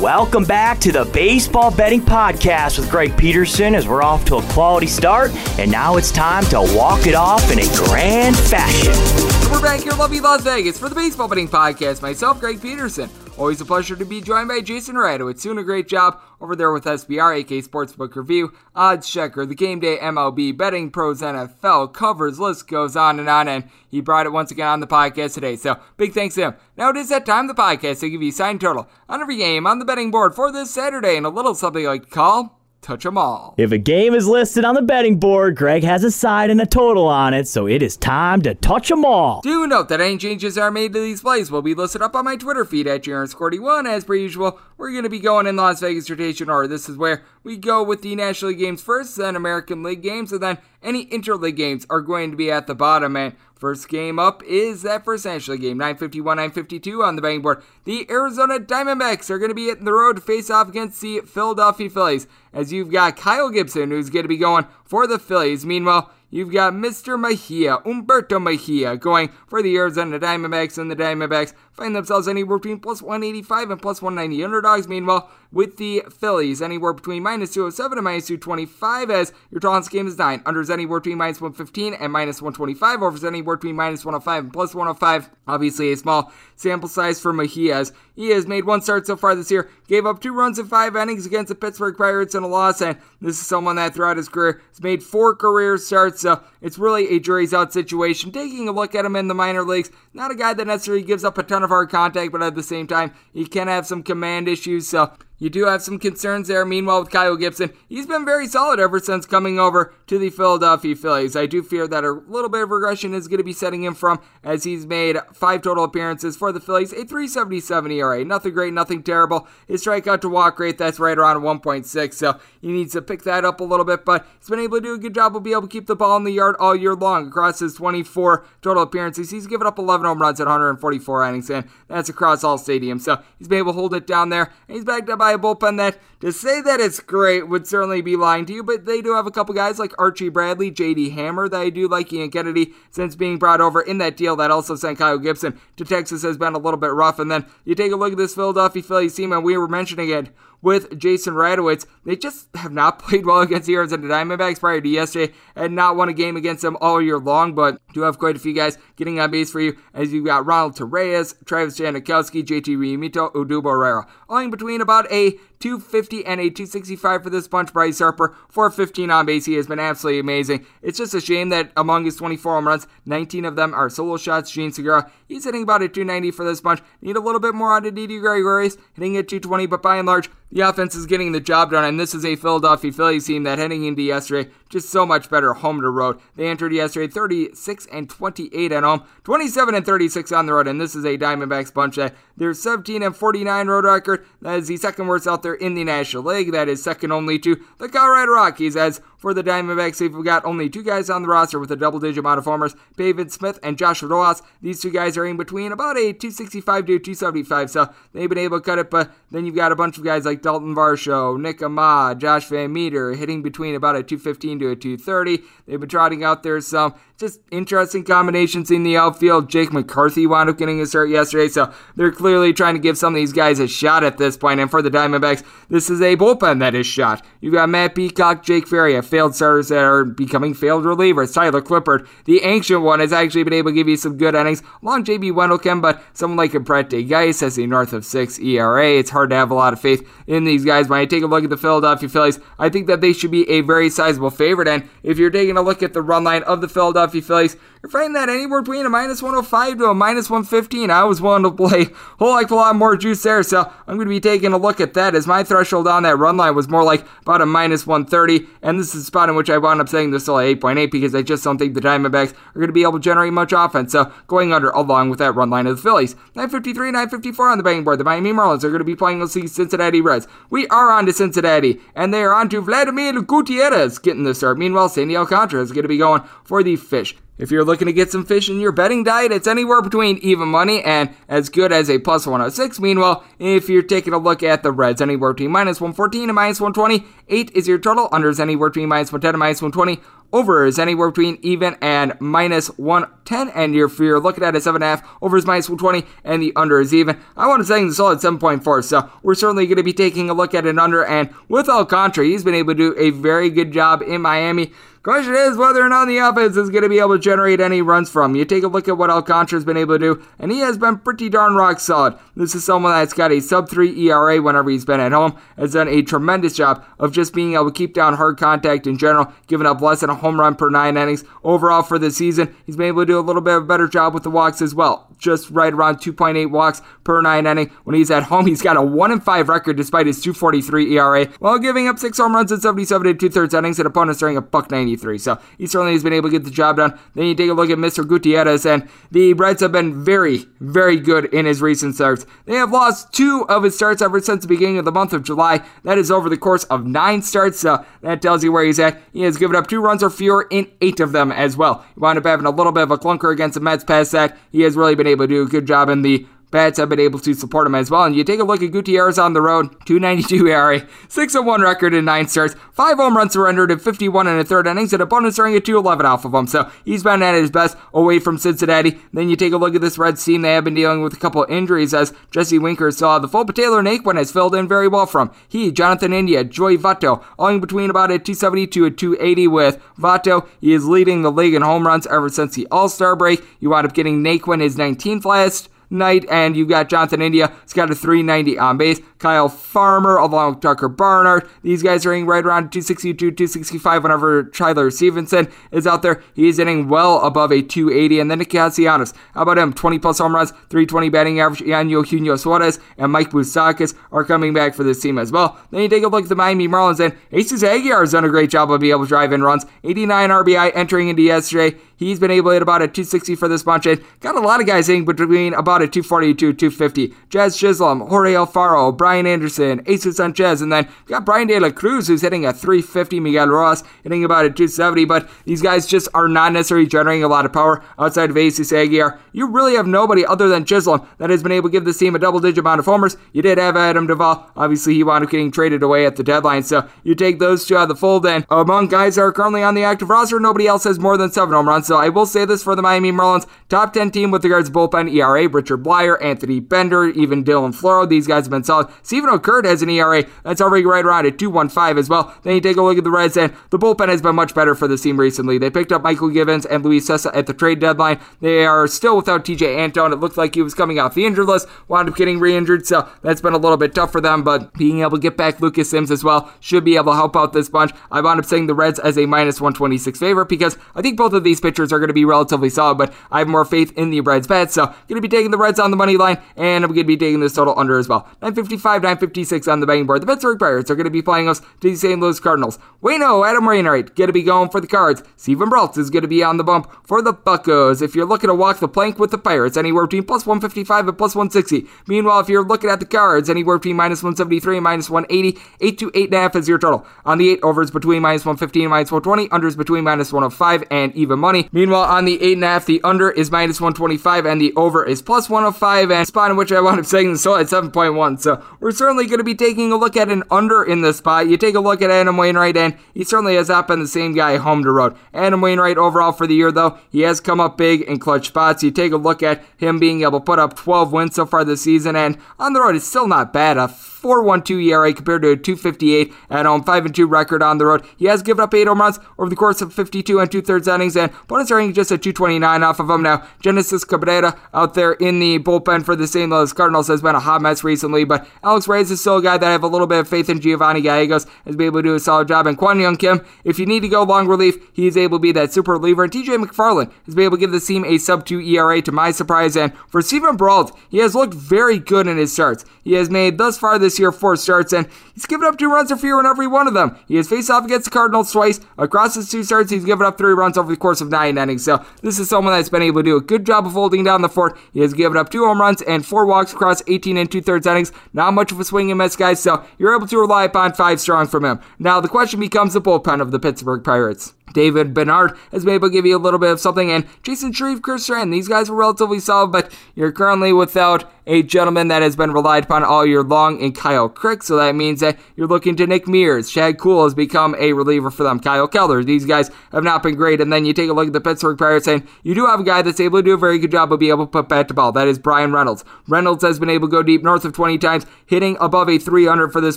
Welcome back to the Baseball Betting Podcast with Greg Peterson as we're off to a quality start, and now it's time to walk it off in a grand fashion. We're back here, lovely Las Vegas, for the Baseball Betting Podcast. Myself, Greg Peterson. Always a pleasure to be joined by Jason Radowitz. Doing a great job over there with SBR, AK Sportsbook Review, Odds Checker, the Game Day MLB, Betting Pros NFL, covers, list goes on and on. And he brought it once again on the podcast today. So big thanks to him. Now it is that time of the podcast to give you a sign total on every game on the betting board for this Saturday and a little something like call touch them all. If a game is listed on the betting board, Greg has a side and a total on it, so it is time to touch them all. Do note that any changes are made to these plays will be listed up on my Twitter feed at JRS41 as per usual, we're going to be going in Las Vegas rotation order. This is where we go with the National League games first, then American League games, and then any interleague games are going to be at the bottom. And first game up is that first National League game, 951, 952 on the betting board. The Arizona Diamondbacks are going to be hitting the road to face off against the Philadelphia Phillies, as you've got Kyle Gibson, who's going to be going for the Phillies. Meanwhile, You've got Mr. Mejia, Humberto Mejia, going for the Arizona Diamondbacks, and the Diamondbacks find themselves anywhere between plus 185 and plus 190 underdogs. Meanwhile, with the Phillies, anywhere between minus 207 and minus 225, as your total game is 9. Unders anywhere between minus 115 and minus 125. Overs anywhere between minus 105 and plus 105. Obviously, a small sample size for Mejia, as he has made one start so far this year, gave up two runs in five innings against the Pittsburgh Pirates in a loss, and this is someone that throughout his career has made four career starts, so it's really a jury's out situation. Taking a look at him in the minor leagues, not a guy that necessarily gives up a ton of hard contact, but at the same time, he can have some command issues, so you do have some concerns there. Meanwhile, with Kyle Gibson, he's been very solid ever since coming over to the Philadelphia Phillies. I do fear that a little bit of regression is going to be setting him from as he's made five total appearances for the Phillies, a 377 ERA. Nothing great, nothing terrible. His strikeout to walk rate, that's right around 1.6, so he needs to pick that up a little bit, but he's been able to do a good job of being able to keep the ball in the yard all year long across his 24 total appearances. He's given up 11 home runs at 144 innings, and that's across all stadiums, so he's been able to hold it down there, and he's backed up a bullpen that to say that it's great would certainly be lying to you, but they do have a couple guys like Archie Bradley, JD Hammer that I do like. Ian Kennedy, since being brought over in that deal that also sent Kyle Gibson to Texas, has been a little bit rough. And then you take a look at this Philadelphia Phillies team, and we were mentioning it with Jason Radowitz. They just have not played well against the Arizona Diamondbacks prior to yesterday and not won a game against them all year long, but do have quite a few guys getting on base for you as you've got Ronald Torreyes, Travis Jankowski, JT Realmuto, Odubel Herrera. All in between about a 250 and a 265 for this bunch. Bryce Harper, 415 on base. He has been absolutely amazing. It's just a shame that among his 24 home runs, 19 of them are solo shots. Jean Segura, he's hitting about a 290 for this bunch. Need a little bit more out of Didi Gregorius, hitting at 220, but by and large, the offense is getting the job done, and this is a Philadelphia Phillies team that heading into yesterday just so much better home to road. They entered yesterday 36 and 28 at home, 27 and 36 on the road, and this is a Diamondbacks bunch that their 17 and 49 road record. That is the second worst out there in the National League. That is second only to the Colorado Rockies. As for the Diamondbacks, we've got only two guys on the roster with a double-digit amount of homers: Pavin Smith and Joshua Rojas. These two guys are in between about a 265 to 275, so they've been able to cut it. But then you've got a bunch of guys like Dalton Varsho, Nick Ahmed, Josh Van Meter hitting between about a 215 to a 230. They've been trotting out there some just interesting combinations in the outfield. Jake McCarthy wound up getting a start yesterday, so they're clearly trying to give some of these guys a shot at this point. And for the Diamondbacks, this is a bullpen that is shot. You've got Matt Peacock, Jake Faria, failed starters that are becoming failed relievers. Tyler Clippard, the ancient one, has actually been able to give you some good innings. Long JB Wendelken, but someone like Brett de Geus has a north of six ERA. It's hard to have a lot of faith in these guys. When I take a look at the Philadelphia Phillies, I think that they should be a very sizable favorite. And if you're taking a look at the run line of the Philadelphia Phillies, you're finding that anywhere between a minus 105 to a minus 115. I was willing to play a whole heck of a lot more juice there, so I'm going to be taking a look at that as my threshold on that run line was more like about a minus 130, and this is a spot in which I wound up saying this still at 8.8 because I just don't think the Diamondbacks are going to be able to generate much offense, so going under along with that run line of the Phillies. 953, 954 on the betting board. The Miami Marlins are going to be playing the Cincinnati Reds. We are on to Cincinnati, and they are on to Vladimir Gutierrez getting the start. Meanwhile, Sandy Alcantara is going to be going for the fish. If you're looking to get some fish in your betting diet, it's anywhere between even money and as good as a plus 106. Meanwhile, if you're taking a look at the Reds, anywhere between minus 114 and minus 120. 8 is your total. Under is anywhere between minus 110 and minus 120. Over is anywhere between even and minus 110. And if you're looking at a 7.5, over is minus 120, and the under is even. I want to say the solid 7.4, so we're certainly going to be taking a look at an under. And with Alcantara, he's been able to do a very good job in Miami. Question is whether or not the offense is going to be able to generate any runs from. You take a look at what Alcantara's been able to do, and he has been pretty darn rock solid. This is someone that's got a sub 3 ERA whenever he's been at home, has done a tremendous job of just being able to keep down hard contact in general, giving up less than a home run per nine innings. Overall for the season, he's been able to do a little bit of a better job with the walks as well. Just right around 2.8 walks per nine inning. When he's at home, he's got a 1 and 5 record despite his 243 ERA, while giving up six home runs in 77 and two thirds innings and opponents throwing a buck 93. So he certainly has been able to get the job done. Then you take a look at Mr. Gutierrez, and the Reds have been very, very good in his recent starts. They have lost two of his starts ever since the beginning of the month of July. That is over the course of nine starts. So that tells you where he's at. He has given up two runs or fewer in eight of them as well. He wound up having a little bit of a clunker against the Mets past that. He has really been able to do a good job in the bats have been able to support him as well. And you take a look at Gutierrez on the road, 292 ERA, 6 1 record in 9 starts, 5 home runs surrendered in 51 and a third innings, and opponents throwing a 211 off of him. So he's been at his best away from Cincinnati. Then you take a look at this Reds team. They have been dealing with a couple injuries as Jesse Winker saw the full, but Tyler Naquin has filled in very well from. He, Jonathan India, Joey Votto, all in between about a 272 and 280 with Votto. He is leading the league in home runs ever since the All Star break. You wound up getting Naquin his 19th last night, and you've got Jonathan India. He's got a 390 on base. Kyle Farmer along with Tucker Barnhart. These guys are hitting right around 262, 265 whenever Tyler Stephenson is out there. He's hitting well above a 280. And then Nick Castellanos. How about him? 20 plus home runs, 320 batting average. And Eugenio Suarez and Mike Moustakas are coming back for this team as well. Then you take a look at the Miami Marlins, and Jesus Aguilar has done a great job of being able to drive in runs. 89 RBI entering into yesterday. He's been able to hit about a 260 for this bunch and got a lot of guys hitting between about a 242, 250. Jazz Chisholm, Jorge Alfaro, Brian Anderson, Jesus Sanchez, and then got Bryan De La Cruz who's hitting a 350, Miguel Rojas hitting about a 270, but these guys just are not necessarily generating a lot of power outside of Jesus Aguilar. You really have nobody other than Chisholm that has been able to give this team a double digit amount of homers. You did have Adam Duvall. Obviously, he wound up getting traded away at the deadline, so you take those two out of the fold, and among guys that are currently on the active roster, nobody else has more than seven home runs. So I will say this for the Miami Marlins top 10 team with regards to bullpen ERA. Richard Bleier, Anthony Bender, even Dylan Floro. These guys have been solid. Steven Okert has an ERA that's already right around at 2.15 as well. Then you take a look at the Reds, and the bullpen has been much better for the team recently. They picked up Mychal Givens and Luis Cessa at the trade deadline. They are still without Tejay Antone. It looked like he was coming off the injured list, wound up getting re injured, so that's been a little bit tough for them. But being able to get back Lucas Sims as well should be able to help out this bunch. I wound up saying the Reds as a minus 126 favorite because I think both of these pitchers are going to be relatively solid, but I have more faith in the Reds' bets. So, going to be taking the Reds on the money line, and I'm going to be taking this total under as well. 955, 956 on the betting board. The Pittsburgh Pirates are going to be playing us to the St. Louis Cardinals. Wayno, Adam Wainwright, going to be going for the Cards. Steven Brault is going to be on the bump for the Buccos. If you're looking to walk the plank with the Pirates, anywhere between plus 155 and plus 160. Meanwhile, if you're looking at the Cards, anywhere between minus 173 and minus 180, 8 to 8.5 is your total. On the 8 overs between minus 115 and minus 120, unders between minus 105 and even money. Meanwhile, on the 8.5, the under is minus 125 and the over is plus 105, and spot in which I wound up saying the still at 7.1. So we're certainly going to be taking a look at an under in this spot. You take a look at Adam Wainwright, and he certainly has not been the same guy home to road. Adam Wainwright overall for the year, though, he has come up big in clutch spots. You take a look at him being able to put up 12 wins so far this season, and on the road, it's still not bad. A 4.12 ERA compared to a 2.58 at home, 5 and 2 record on the road. He has given up 8 home runs over the course of 52 and two thirds innings, and opponents are just a 229 off of him now. Genesis Cabrera out there in the bullpen for the St. Louis Cardinals has been a hot mess recently, but Alex Reyes is still a guy that I have a little bit of faith in. Giovanny Gallegos has been able to do a solid job, and Kwang Hyun Kim, if you need to go long relief, he is able to be that super reliever. And TJ McFarland has been able to give the team a sub 2 ERA to my surprise, and for Steven Brault, he has looked very good in his starts. He has made thus far this year four starts, and he's given up two runs or fewer in every one of them. He has faced off against the Cardinals twice. Across his two starts, he's given up three runs over the course of nine innings. So this is someone that's been able to do a good job of holding down the fort. He has given up two home runs and four walks across 18 and two thirds innings. Not much of a swing and miss, guys. So you're able to rely upon five strong from him. Now the question becomes the bullpen of the Pittsburgh Pirates. David Bednar has been able to give you a little bit of something, and Chasen Shreve, Chris Stratton, these guys were relatively solid, but you're currently without a gentleman that has been relied upon all year long in Kyle Crick, so that means that you're looking to Nick Mears. Chad Kuhl has become a reliever for them. Kyle Keller, these guys have not been great, and then you take a look at the Pittsburgh Pirates, and you do have a guy that's able to do a very good job of being able to put bat to ball. That is Bryan Reynolds. Reynolds has been able to go deep north of 20 times, hitting above a 300 for this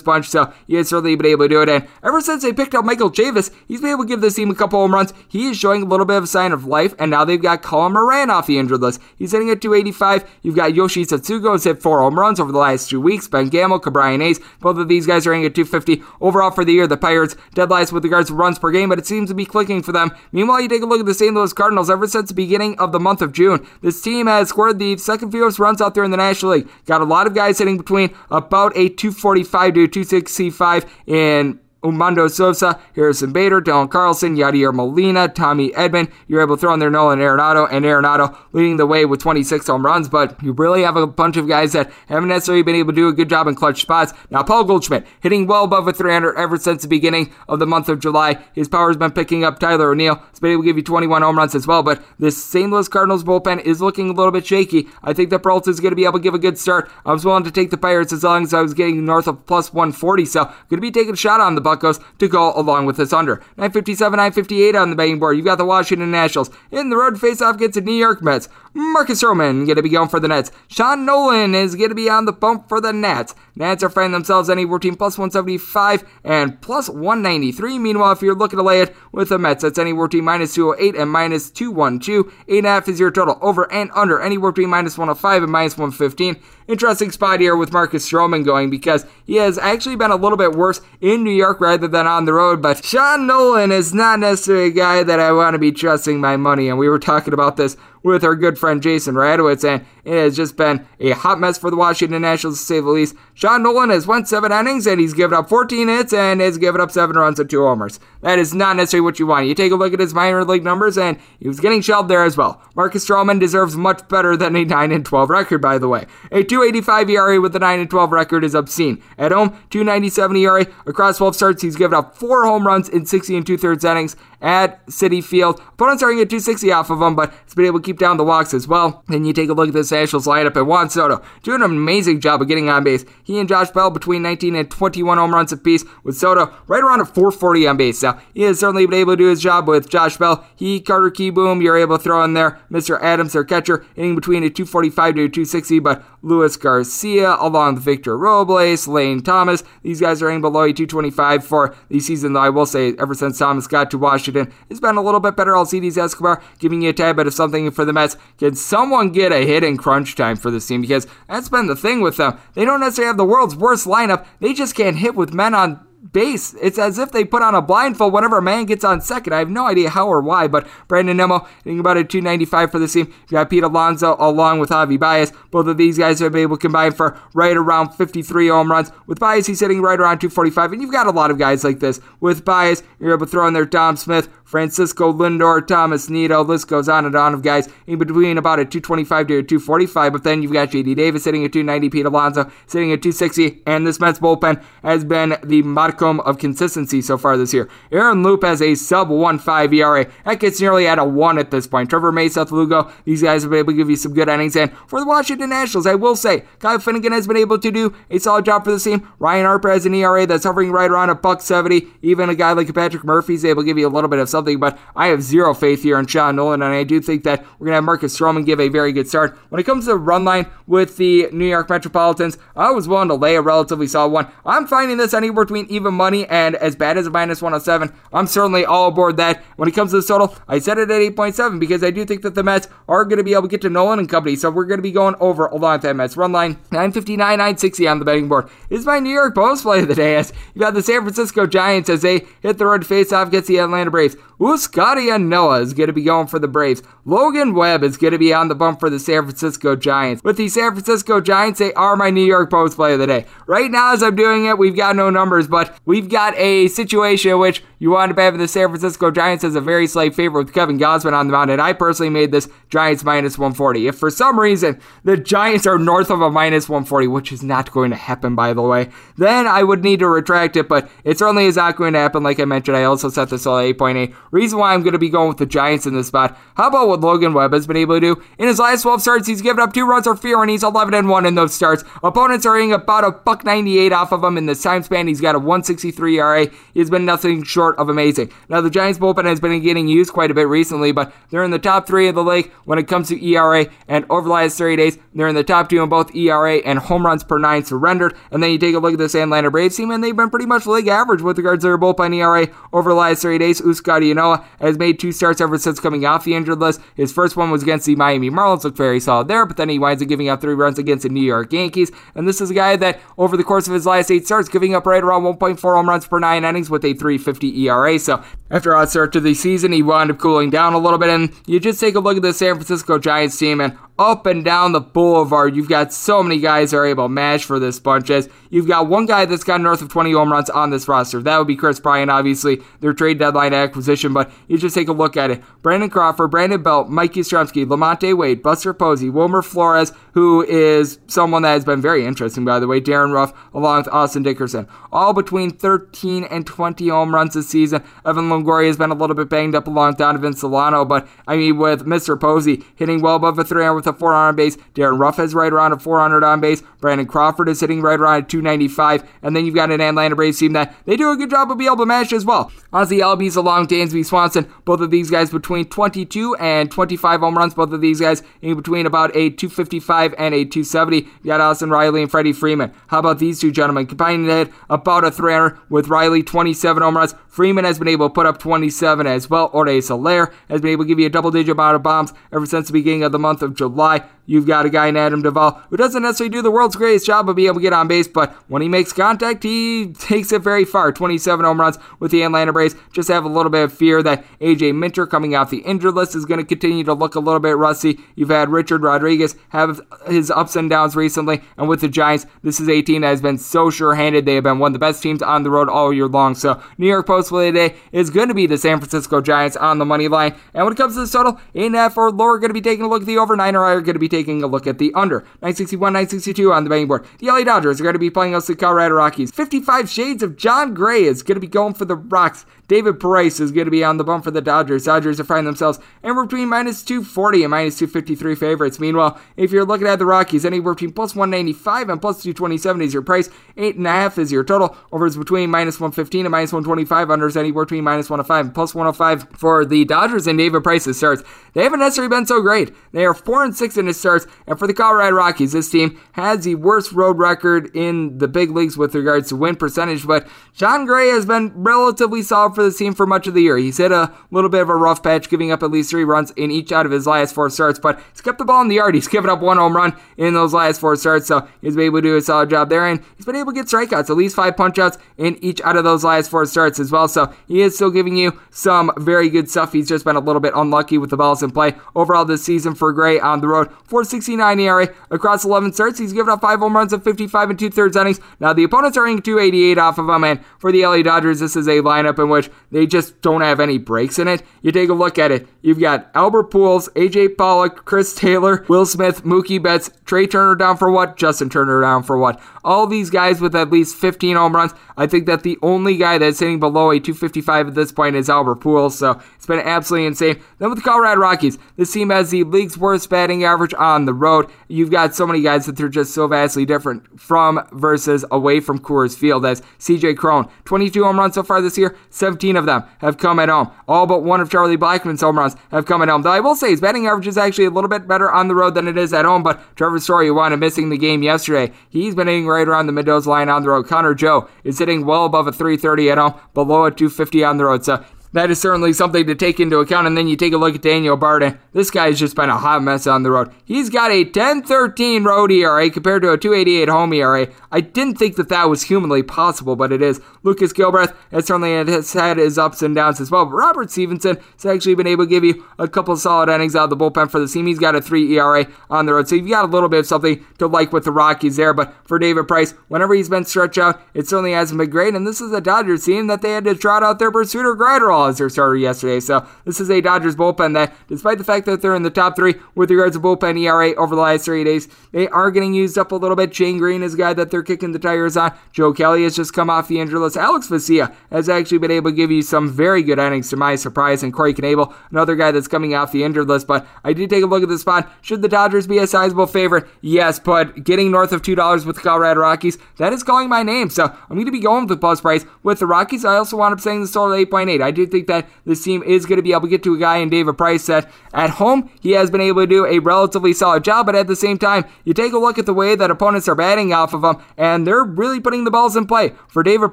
bunch, so he has certainly been able to do it, and ever since they picked up Michael Chavis, he's been able to give this team couple home runs. He is showing a little bit of a sign of life, and now they've got Colin Moran off the injured list. He's hitting at 285. You've got Yoshi Tsutsugo has hit four home runs over the last two weeks. Ben Gamel, Ke'Bryan Hayes, both of these guys are hitting at 250. Overall for the year, the Pirates dead last with regards to runs per game, but it seems to be clicking for them. Meanwhile, you take a look at the St. Louis Cardinals. Ever since the beginning of the month of June, this team has scored the second fewest runs out there in the National League. Got a lot of guys hitting between about a 245 to 265 in Edmundo Sosa, Harrison Bader, Dylan Carlson, Yadier Molina, Tommy Edman. You're able to throw in there Nolan Arenado, and Arenado leading the way with 26 home runs, but you really have a bunch of guys that haven't necessarily been able to do a good job in clutch spots. Now, Paul Goldschmidt hitting well above a 300 ever since the beginning of the month of July. His power has been picking up. Tyler O'Neill has been able to give you 21 home runs as well, but this St. Louis Cardinals bullpen is looking a little bit shaky. I think that Peralta is going to be able to give a good start. I was willing to take the Pirates as long as I was getting north of plus 140, so going to be taking a shot on the To go along with this under. 957, 958 on the betting board. You've got the Washington Nationals. In the road face-off against the New York Mets. Marcus Stroman going to be going for the Mets. Sean Nolin is going to be on the bump for the Nets. Nats are finding themselves anywhere between plus 175 and plus 193. Meanwhile, if you're looking to lay it with the Mets, that's anywhere between minus 208 and minus 212. 8.5 is your total. Over and under anywhere between minus 105 and minus 115. Interesting spot here with Marcus Stroman going because he has actually been a little bit worse in New York rather than on the road. But Sean Nolin is not necessarily a guy that I want to be trusting my money. And we were talking about this with our good friend Jason Radowitz, and it has just been a hot mess for the Washington Nationals to say the least. Sean Nolin has won seven innings and he's given up 14 hits and has given up seven runs and two homers. That is not necessarily what you want. You take a look at his minor league numbers and he was getting shelled there as well. Marcus Stroman deserves much better than a 9 and 12 record, by the way. A 285 ERA with a 9 and 12 record is obscene. At home, 297 ERA. Across 12 starts, he's given up four home runs in 60 and two thirds innings at Citi Field. Opponents are getting 260 off of him, but he's been able to keep down the walks as well. Then you take a look at this Nationals lineup and Juan Soto doing an amazing job of getting on base. He and Josh Bell between 19 and 21 home runs apiece, with Soto right around a 440 on base. Now, he has certainly been able to do his job with Josh Bell. He, Carter Kieboom, you're able to throw in there Mr. Adams, their catcher, hitting between a 245 to a 260, but Luis Garcia, along with Victor Robles, Lane Thomas, these guys are hitting below a 225 for the season, though I will say, ever since Thomas got to Washington, it's been a little bit better. Alcides Escobar giving you a tad bit of something for the Mets. Can someone get a hit in crunch time for this team? Because that's been the thing with them. They don't necessarily have the world's worst lineup, they just can't hit with men on base. It's as if they put on a blindfold whenever a man gets on second. I have no idea how or why, but Brandon Nimmo hitting about a 295 for the team. You got Pete Alonso along with Javi Baez. Both of these guys have been able to combine for right around 53 home runs. With Baez, he's hitting right around 245, and you've got a lot of guys like this. With Baez, you're able to throw in there Dom Smith, Francisco Lindor, Thomas Nido, list goes on and on of guys in between about a 225 to a 245, but then you've got JD Davis sitting at 290, Pete Alonso sitting at 260, and this Mets bullpen has been the modicum of consistency so far this year. Aaron Loup has a sub 1.5 ERA. That gets nearly at a 1 at this point. Trevor May, Seth Lugo, these guys have been able to give you some good innings, and for the Washington Nationals, I will say, Kyle Finnegan has been able to do a solid job for the team. Ryan Harper has an ERA that's hovering right around a buck 70. Even a guy like Patrick Murphy is able to give you a little bit of something, but I have zero faith here in Sean Nolin, and I do think that we're going to have Marcus Stroman give a very good start. When it comes to the run line with the New York Metropolitans, I was willing to lay a relatively solid one. I'm finding this anywhere between even money and as bad as a minus 107. I'm certainly all aboard that. When it comes to the total, I set it at 8.7 because I do think that the Mets are going to be able to get to Nolin and company, so we're going to be going over along with that Mets run line. 959, 960 on the betting board is my New York Post play of the day as you got the San Francisco Giants as they hit the road to face off against the Atlanta Braves. Huascar Ynoa is going to be going for the Braves. Logan Webb is going to be on the bump for the San Francisco Giants. With the San Francisco Giants, they are my New York Post play of the day. Right now, as I'm doing it, we've got no numbers, but we've got a situation in which you wind up having the San Francisco Giants as a very slight favorite with Kevin Gausman on the mound, and I personally made this Giants minus 140. If for some reason the Giants are north of a minus 140, which is not going to happen, by the way, then I would need to retract it, but it certainly is not going to happen. Like I mentioned, I also set this all at 8.8. Reason why I'm going to be going with the Giants in this spot. How about what Logan Webb has been able to do? In his last 12 starts, he's given up two runs or fewer, and he's 11 and 1 in those starts. Opponents are hitting about a buck 98 off of him in this time span. He's got a 163 ERA. He's been nothing short of amazing. Now, the Giants bullpen has been getting used quite a bit recently, but they're in the top three of the league when it comes to ERA, and over the last 30 days, they're in the top two in both ERA and home runs per nine surrendered. And then you take a look at this Atlanta Braves team, and they've been pretty much league average with regards to their bullpen ERA over the last 30 days. Huascar Ynoa has made two starts ever since coming off the injured list. His first one was against the Miami Marlins, looked very solid there, but then he winds up giving up three runs against the New York Yankees. And this is a guy that, over the course of his last eight starts, giving up right around 1.4 home runs per nine innings with a 350 ERA. So after a start to the season, he wound up cooling down a little bit. And you just take a look at the San Francisco Giants team, and up and down the boulevard. You've got so many guys that are able to match for this bunch. As you've got one guy that's got north of 20 home runs on this roster. That would be Kris Bryant, obviously, their trade deadline acquisition. But you just take a look at it. Brandon Crawford, Brandon Belt, Mike Yastrzemski, Lamonte Wade, Buster Posey, Wilmer Flores, who is someone that has been very interesting, by the way, Darin Ruf, along with Austin Dickerson. All between 13 and 20 home runs this season. Evan Longoria has been a little bit banged up along with Donovan Solano, but I mean, with Mr. Posey hitting well above a 300 with a 400 on base. Darin Ruf is right around a 400 on base. Brandon Crawford is hitting right around a 295. And then you've got an Atlanta Braves team that they do a good job of being able to match as well. Ozzy Albies along Dansby Swanson, both of these guys between 22 and 25 home runs. Both of these guys in between about a 255 and a 270. You got Austin Riley and Freddie Freeman. How about these two gentlemen? Combining hit about a 300 with Riley 27 home runs. Freeman has been able to put up 27 as well. Jorge Soler has been able to give you a double digit amount of bombs ever since the beginning of the month of July. You've got a guy in Adam Duvall who doesn't necessarily do the world's greatest job of being able to get on base, but when he makes contact, he takes it very far. 27 home runs with the Atlanta Braves. Just have a little bit of fear that AJ Minter coming off the injured list is going to continue to look a little bit rusty. You've had Richard Rodriguez have his ups and downs recently, and with the Giants, this is a team that has been so sure-handed. They have been one of the best teams on the road all year long. So New York Post today is going to be the San Francisco Giants on the money line. And when it comes to this total, 8.5 or lower, going to be taking a look at the over. 9 or going to be taking a look at the under. 961, 962 on the betting board. The LA Dodgers are going to be playing us the Colorado Rockies. 55 Shades of Jon Gray is going to be going for the Rocks. David Price is going to be on the bump for the Dodgers. Dodgers are finding themselves anywhere between minus 240 and minus 253 favorites. Meanwhile, if you're looking at the Rockies, anywhere between plus 195 and plus 227 is your price. 8.5 is your total. Overs between minus 115 and minus 125. Unders anywhere between minus 105 and plus 105 for the Dodgers and David Price's starts. They haven't necessarily been so great. They are 4 and 6 in his starts. And for the Colorado Rockies, this team has the worst road record in the big leagues with regards to win percentage. But Jon Gray has been relatively solid for this team for much of the year. He's hit a little bit of a rough patch, giving up at least three runs in each out of his last four starts, but he's kept the ball in the yard. He's given up one home run in those last four starts, so he's been able to do a solid job there, and he's been able to get strikeouts, at least five punchouts in each out of those last four starts as well. So he is still giving you some very good stuff. He's just been a little bit unlucky with the balls in play overall this season for Gray on the road. 469 ERA across 11 starts. He's given up five home runs in 55 and two thirds innings. Now the opponents are hitting 288 off of him, and for the LA Dodgers, this is a lineup in which they just don't have any breaks in it. You take a look at it. You've got Albert Pujols, AJ Pollock, Chris Taylor, Will Smith, Mookie Betts, Trea Turner down for what? Justin Turner down for what? All these guys with at least 15 home runs. I think that the only guy that's hitting below a 255 at this point is Albert Pujols. so it's been absolutely insane. Then with the Colorado Rockies, this team has the league's worst batting average on the road. You've got so many guys that they're just so vastly different from versus away from Coors Field as CJ Cron, 22 home runs so far this year, 17 of them have come at home. All but one of Charlie Blackmon's home runs have come at home. Though I will say his batting average is actually a little bit better on the road than it is at home, but Trevor Story who wound up missing the game yesterday. He's been hitting right around the Mendoza line on the road. Connor Joe is hitting well above a 330 at home, below a 250 on the road. So that is certainly something to take into account. And then you take a look at Daniel Bard. This guy has just been a hot mess on the road. He's got a 10-13 road ERA compared to a 288 home ERA. I didn't think that that was humanly possible, but it is. Lucas Gilbreath has certainly had his ups and downs as well. But Robert Stephenson has actually been able to give you a couple solid innings out of the bullpen for the team. He's got a 3 ERA on the road. So you've got a little bit of something to like with the Rockies there. But for David Price, whenever he's been stretched out, it certainly hasn't been great. And this is a Dodgers team that they had to trot out their Brusdar Graterol Bell as their starter yesterday. So this is a Dodgers bullpen that, despite the fact that they're in the top three with regards to bullpen ERA over the last three days, they are getting used up a little bit. Shane Greene is a guy that they're kicking the tires on. Joe Kelly has just come off the injury list. Alex Vesia has actually been able to give you some very good innings to my surprise. And Corey Knebel, another guy that's coming off the injured list. But I did take a look at this spot. Should the Dodgers be a sizable favorite? Yes, but getting north of $2 with the Colorado Rockies, that is calling my name. So I'm going to be going with the plus price with the Rockies. I also wound up saying the total 8.8. I do think that this team is going to be able to get to a guy in David Price that at home he has been able to do a relatively solid job, but at the same time, you take a look at the way that opponents are batting off of him, and they're really putting the balls in play. For David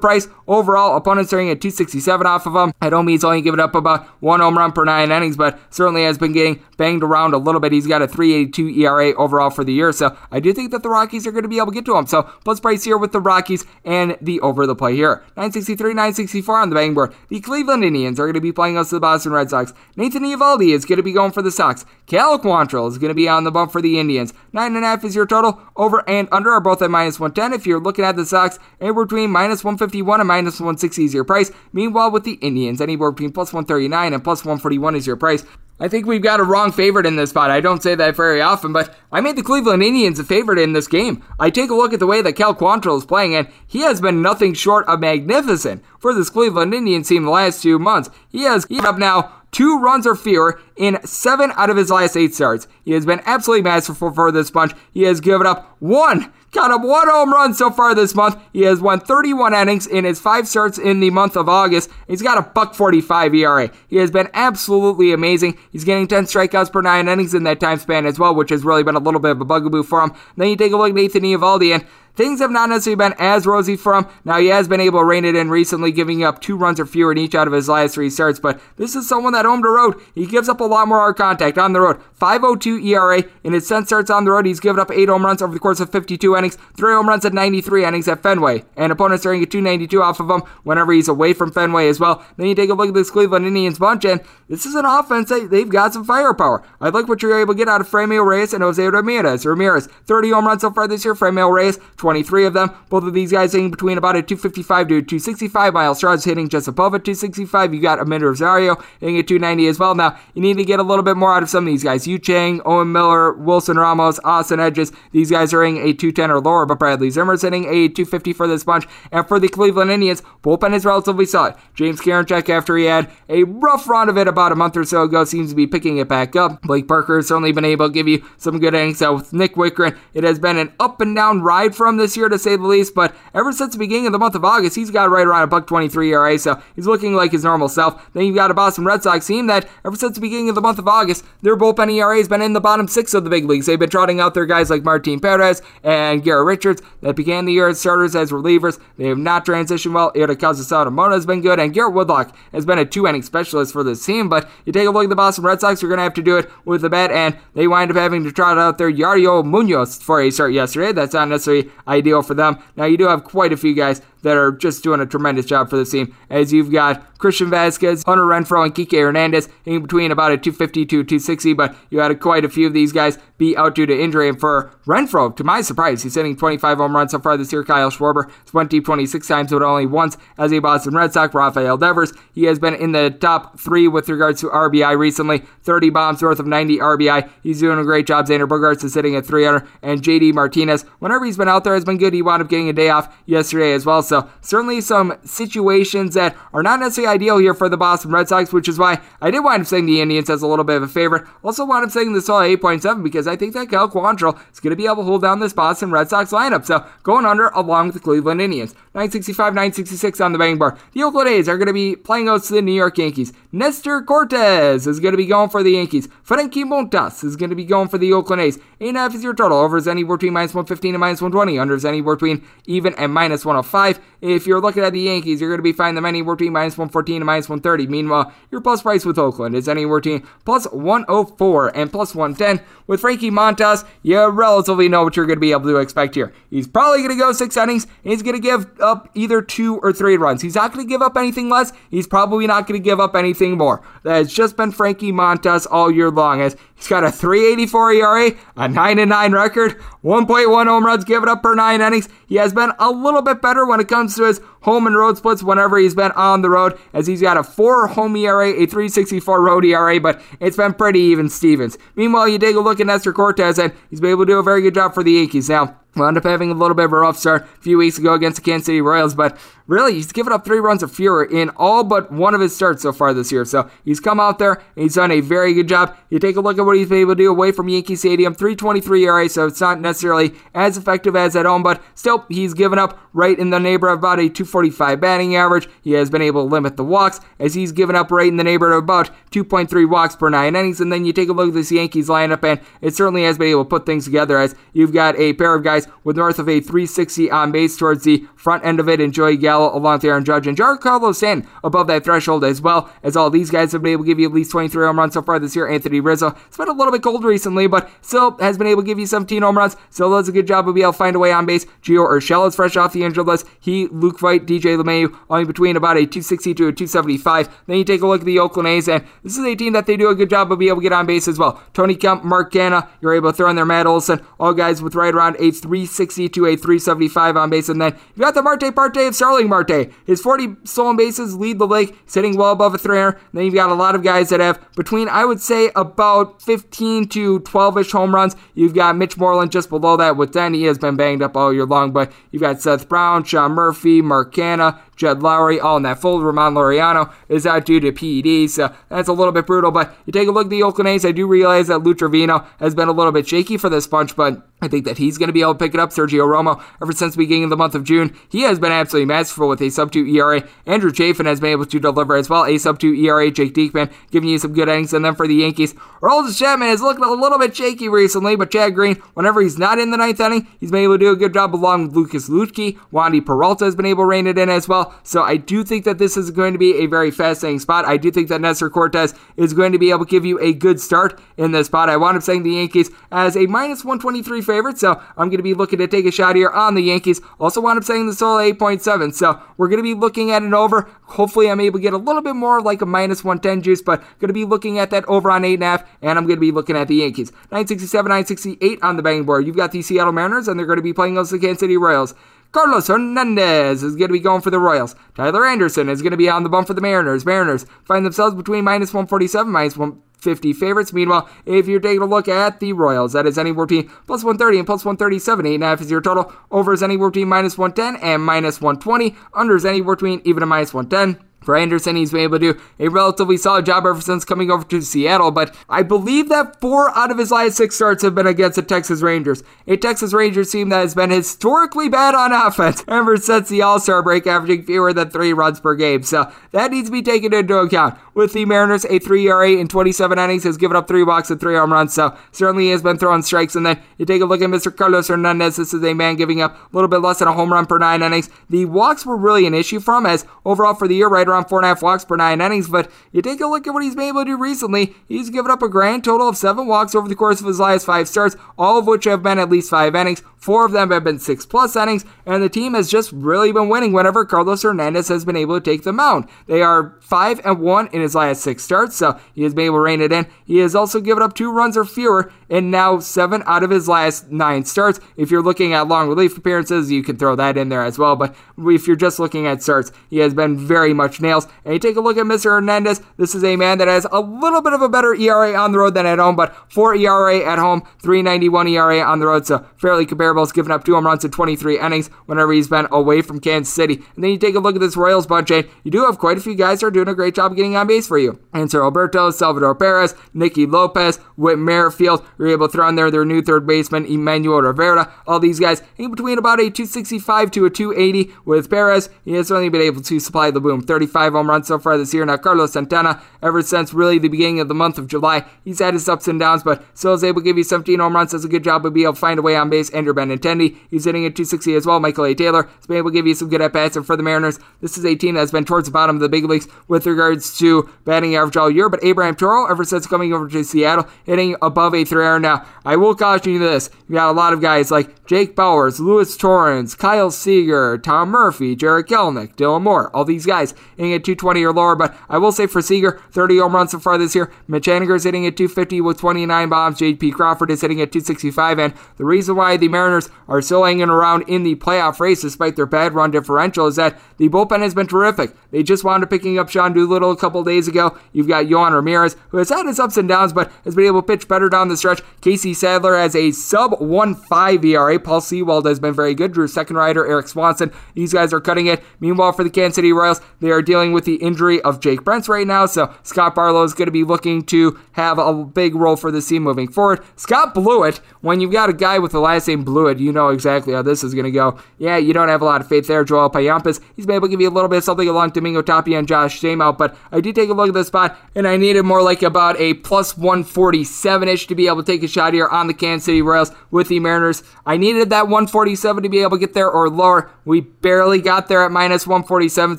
Price, overall, opponents are at 267 off of him. At home, he's only given up about one home run per nine innings, but certainly has been getting banged around a little bit. He's got a 382 ERA overall for the year, so I do think that the Rockies are going to be able to get to him. So plus price here with the Rockies and the over the play here. 963, 964 on the bang board. The Cleveland Indians are going to be playing us the Boston Red Sox. Nathan Eovaldi is going to be going for the Sox. Cal Quantrill is going to be on the bump for the Indians. Nine and a half is your total. Over and under are both at minus 110. If you're looking at the Sox, anywhere between minus 151 and minus 160 is your price. Meanwhile, with the Indians, anywhere between plus 139 and plus 141 is your price. I think we've got a wrong favorite in this spot. I don't say that very often, but I made the Cleveland Indians a favorite in this game. I take a look at the way that Cal Quantrill is playing, and he has been nothing short of magnificent for this Cleveland Indians team the last two months. He has given up now two runs or fewer in seven out of his last eight starts. He has been absolutely masterful for this bunch. He has given up one Count up one home run so far this month. He has won 31 innings in his five starts in the month of August. He's got a buck 45 ERA. He has been absolutely amazing. He's getting 10 strikeouts per nine innings in that time span as well, which has really been a little bit of a bugaboo for him. Then you take a look at Nathan Eovaldi, and Things have not necessarily been as rosy for him. Now, he has been able to rein it in recently, giving up two runs or fewer in each out of his last three starts, but this is someone that home to road, he gives up a lot more hard contact on the road. 502 ERA in his 10 starts on the road. He's given up eight home runs over the course of 52 innings, three home runs at 93 innings at Fenway, and opponents are getting 292 off of him whenever he's away from Fenway as well. Then you take a look at this Cleveland Indians bunch, and this is an offense that they've got some firepower. I like what you're able to get out of Franmil Reyes and Jose Ramirez. Ramirez, 30 home runs so far this year. Franmil Reyes, 23 of them. Both of these guys hitting between about a 255 to a 265. Myles Straw's hitting just above a 265. You got Amed Rosario hitting at 290 as well. Now, you need to get a little bit more out of some of these guys. Yu Chang, Owen Miller, Wilson Ramos, Austin Hedges. These guys are hitting a 210 or lower, but Bradley Zimmer's hitting a 250 for this bunch. And for the Cleveland Indians, bullpen is relatively solid. James Karinchak, after he had a rough run of it about a month or so ago, seems to be picking it back up. Blake Parker has certainly been able to give you some good innings. So with Nick Wittgren, it has been an up and down ride from this year to say the least, but ever since the beginning of the month of August, he's got right around a buck 23 ERA, so he's looking like his normal self. Then you've got a Boston Red Sox team that ever since the beginning of the month of August, their bullpen ERA has been in the bottom six of the big leagues. They've been trotting out their guys like Martin Perez and Garrett Richards that began the year as starters as relievers. They have not transitioned well. Hirokazu Sawamura has been good, and Garrett Whitlock has been a two inning specialist for this team. But you take a look at the Boston Red Sox, you're going to have to do it with the bat, and they wind up having to trot out their Yairo Munoz for a start yesterday. That's not necessarily ideal for them. Now, you do have quite a few guys that are just doing a tremendous job for the team. As you've got Christian Vazquez, Hunter Renfroe, and Kike Hernandez in between about a 250 to 260, but you had quite a few of these guys be out due to injury. And for Renfroe, to my surprise, he's hitting 25 home runs so far this year. Kyle Schwarber went deep 26 times, but only once as a Boston Red Sox. Rafael Devers, he has been in the top three with regards to RBI recently. 30 bombs worth of 90 RBI. He's doing a great job. Xander Bogaerts is sitting at 300, and JD Martinez, whenever he's been out there, has been good. He wound up getting a day off yesterday as well. So certainly some situations that are not necessarily ideal here for the Boston Red Sox, which is why I did wind up saying the Indians as a little bit of a favorite. Also wound up saying this all 8.7 because I think that Cal Quantrill is going to be able to hold down this Boston Red Sox lineup. So going under along with the Cleveland Indians. 965, 966 on the bang bar. The Oakland A's are going to be playing to the New York Yankees. Nestor Cortes is going to be going for the Yankees. Frankie Montas is going to be going for the Oakland A's. 8.5 is your total. Over is anywhere between minus 115 and minus 120. Under is anywhere between even and minus 105. If you're looking at the Yankees, you're going to be finding them anywhere between minus 114 and minus 130. Meanwhile, your plus price with Oakland is anywhere between plus 104 and plus 110. With Frankie Montas, you relatively know what you're going to be able to expect here. He's probably going to go six innings, and he's going to give up either two or three runs. He's not going to give up anything less. He's probably not going to give up anything more. That has just been Frankie Montas all year long. As he's got a 3.84 ERA, a 9 9 record, 1.1 home runs given up per nine innings. He has been a little bit better when it comes to his home and road splits whenever he's been on the road, as he's got a 4 home ERA, a 364 road ERA, but it's been pretty even Stevens. Meanwhile, you take a look at Nestor Cortes, and he's been able to do a very good job for the Yankees. Now, Wound up having a little bit of a rough start a few weeks ago against the Kansas City Royals, but really, he's given up three runs or fewer in all but one of his starts so far this year. So he's come out there and he's done a very good job. You take a look at what he's been able to do away from Yankee Stadium, 323 ERA, so it's not necessarily as effective as at home, but still, he's given up right in the neighborhood of about a 245 batting average. He has been able to limit the walks as he's given up right in the neighborhood of about 2.3 walks per nine innings. And then you take a look at this Yankees lineup, and it certainly has been able to put things together as you've got a pair of guys with north of a 360 on base towards the front end of it, and Joey Gallo along with Aaron Judge and Giancarlo Stanton above that threshold as well, as all these guys have been able to give you at least 23 home runs so far this year. Anthony Rizzo, it's been a little bit cold recently, but still has been able to give you 17 home runs, so does a good job of being able to find a way on base. Gio Urshela is fresh off the injured list. He, Luke Voit, DJ LeMahieu, only between about a 260 to a 275. Then you take a look at the Oakland A's, and this is a team that they do a good job of being able to get on base as well. Tony Kemp, Mark Canha, you're able to throw in there Matt Olson, all guys with right around a 360 to a 375 on base. And then you got the Marte Parte of Starling Marte. His 40 stolen bases lead the league. sitting well above a 300. Then you've got a lot of guys that have between, I would say, about 15 to 12 ish home runs. You've got Mitch Moreland just below that with 10. He has been banged up all year long, but you've got Seth Brown, Sean Murphy, Mark Canha, Jed Lowrie, all in that fold. Ramon Laureano is out due to PEDs, so that's a little bit brutal. But you take a look at the Oakland A's, I do realize that Lou Trivino has been a little bit shaky for this bunch, but I think that he's going to be able to pick it up. Sergio Romo, ever since the beginning of the month of June, he has been absolutely masterful with a sub 2 ERA. Andrew Chafin has been able to deliver as well, a sub 2 ERA. Jake Diekman giving you some good innings. And then for the Yankees, Aroldis Chapman is looking a little bit shaky recently, but Chad Green, whenever he's not in the ninth inning, he's been able to do a good job along with Lucas Luetge. Wandy Peralta has been able to rein it in as well. So I do think that this is going to be a very fascinating spot. I do think that Nestor Cortes is going to be able to give you a good start in this spot. I wound up saying the Yankees as a minus 123 favorite, so I'm going to be looking to take a shot here on the Yankees. Also wound up saying the total 8.7, so we're going to be looking at an over. Hopefully, I'm able to get a little bit more like a minus 110 juice, but going to be looking at that over on 8.5, and I'm going to be looking at the Yankees. 967, 968 on the betting board. You've got the Seattle Mariners, and they're going to be playing against the Kansas City Royals. Carlos Hernandez is going to be going for the Royals. Tyler Anderson is going to be on the bump for the Mariners. Mariners find themselves between minus 147, minus 150 favorites. Meanwhile, if you're taking a look at the Royals, that is anywhere between plus 130 and plus 137. 8.5 is your total. Over is anywhere between minus 110 and minus 120. Under is anywhere between even a minus 110. For Anderson, he's been able to do a relatively solid job ever since coming over to Seattle, but I believe that four out of his last six starts have been against the Texas Rangers, a Texas Rangers team that has been historically bad on offense ever since the All Star break, averaging fewer than three runs per game. So that needs to be taken into account. With the Mariners, a 3 ERA in 27 innings has given up three walks and three home runs, so certainly has been throwing strikes. And then you take a look at Mr. Carlos Hernandez. This is a man giving up a little bit less than a home run per nine innings. The walks were really an issue for him, as overall for the year, right around four and a half walks per nine innings. But you take a look at what he's been able to do recently. He's given up a grand total of seven walks over the course of his last five starts, all of which have been at least five innings. Four of them have been six plus innings, and the team has just really been winning whenever Carlos Hernandez has been able to take the mound. They are five and one in his last six starts, so he has been able to rein it in. He has also given up two runs or fewer in now seven out of his last nine starts. If you're looking at long relief appearances, you can throw that in there as well. But if you're just looking at starts, he has been very much nails. And you take a look at Mr. Hernandez. This is a man that has a little bit of a better ERA on the road than at home, but four ERA at home, 391 ERA on the road, so fairly comparable. He's given up two home runs in 23 innings whenever he's been away from Kansas City. And then you take a look at this Royals bunch, and you do have quite a few guys that are doing a great job getting on base for you. Hanser Alberto, Salvador Perez, Nicky Lopez, Whit Merrifield. You're able to throw in there their new third baseman, Emmanuel Rivera. All these guys in between about a 265 to a 280 with Perez. He has certainly been able to supply the boom. 35 home runs so far this year. Now, Carlos Santana, ever since really the beginning of the month of July, he's had his ups and downs, but still is able to give you 17 home runs. Does a good job of being able to find a way on base. Andrew Benintendi, he's hitting at 260 as well. Michael A. Taylor has been able to give you some good at bats. And for the Mariners, this is a team that's been towards the bottom of the big leagues with regards to batting average all year. But Abraham Toro, ever since coming over to Seattle, hitting above a 3 Now, I will caution you this. You got a lot of guys like Jake Bauers, Luis Torrens, Kyle Seager, Tom Murphy, Jarred Kelenic, Dylan Moore, all these guys hitting at 220 or lower. But I will say for Seager, 30 home runs so far this year. Mitch Haniger is hitting at 250 with 29 bombs. J.P. Crawford is hitting at 265. And the reason why the Mariners are still hanging around in the playoff race despite their bad run differential is that the bullpen has been terrific. They just wound up picking up Sean Doolittle a couple days ago. You've got Yohan Ramirez, who has had his ups and downs, but has been able to pitch better down the stretch. Casey Sadler has a sub 1.5 ERA. Paul Sewald has been very good. Drew Second Rider, Erik Swanson, these guys are cutting it. Meanwhile, for the Kansas City Royals, they are dealing with the injury of Jake Brentz right now, so Scott Barlow is going to be looking to have a big role for the team moving forward. Scott Blewett, when you've got a guy with the last name Blewett, you know exactly how this is going to go. Yeah, you don't have a lot of faith there. Joel Payamps, he's been able to give you a little bit of something along Domingo Tapia and Josh Staumont, but I did take a look at this spot, and I needed more like about a plus 147 ish to be able to take a shot here on the Kansas City Royals with the Mariners. I needed that 147 to be able to get there or lower. We barely got there at minus 147,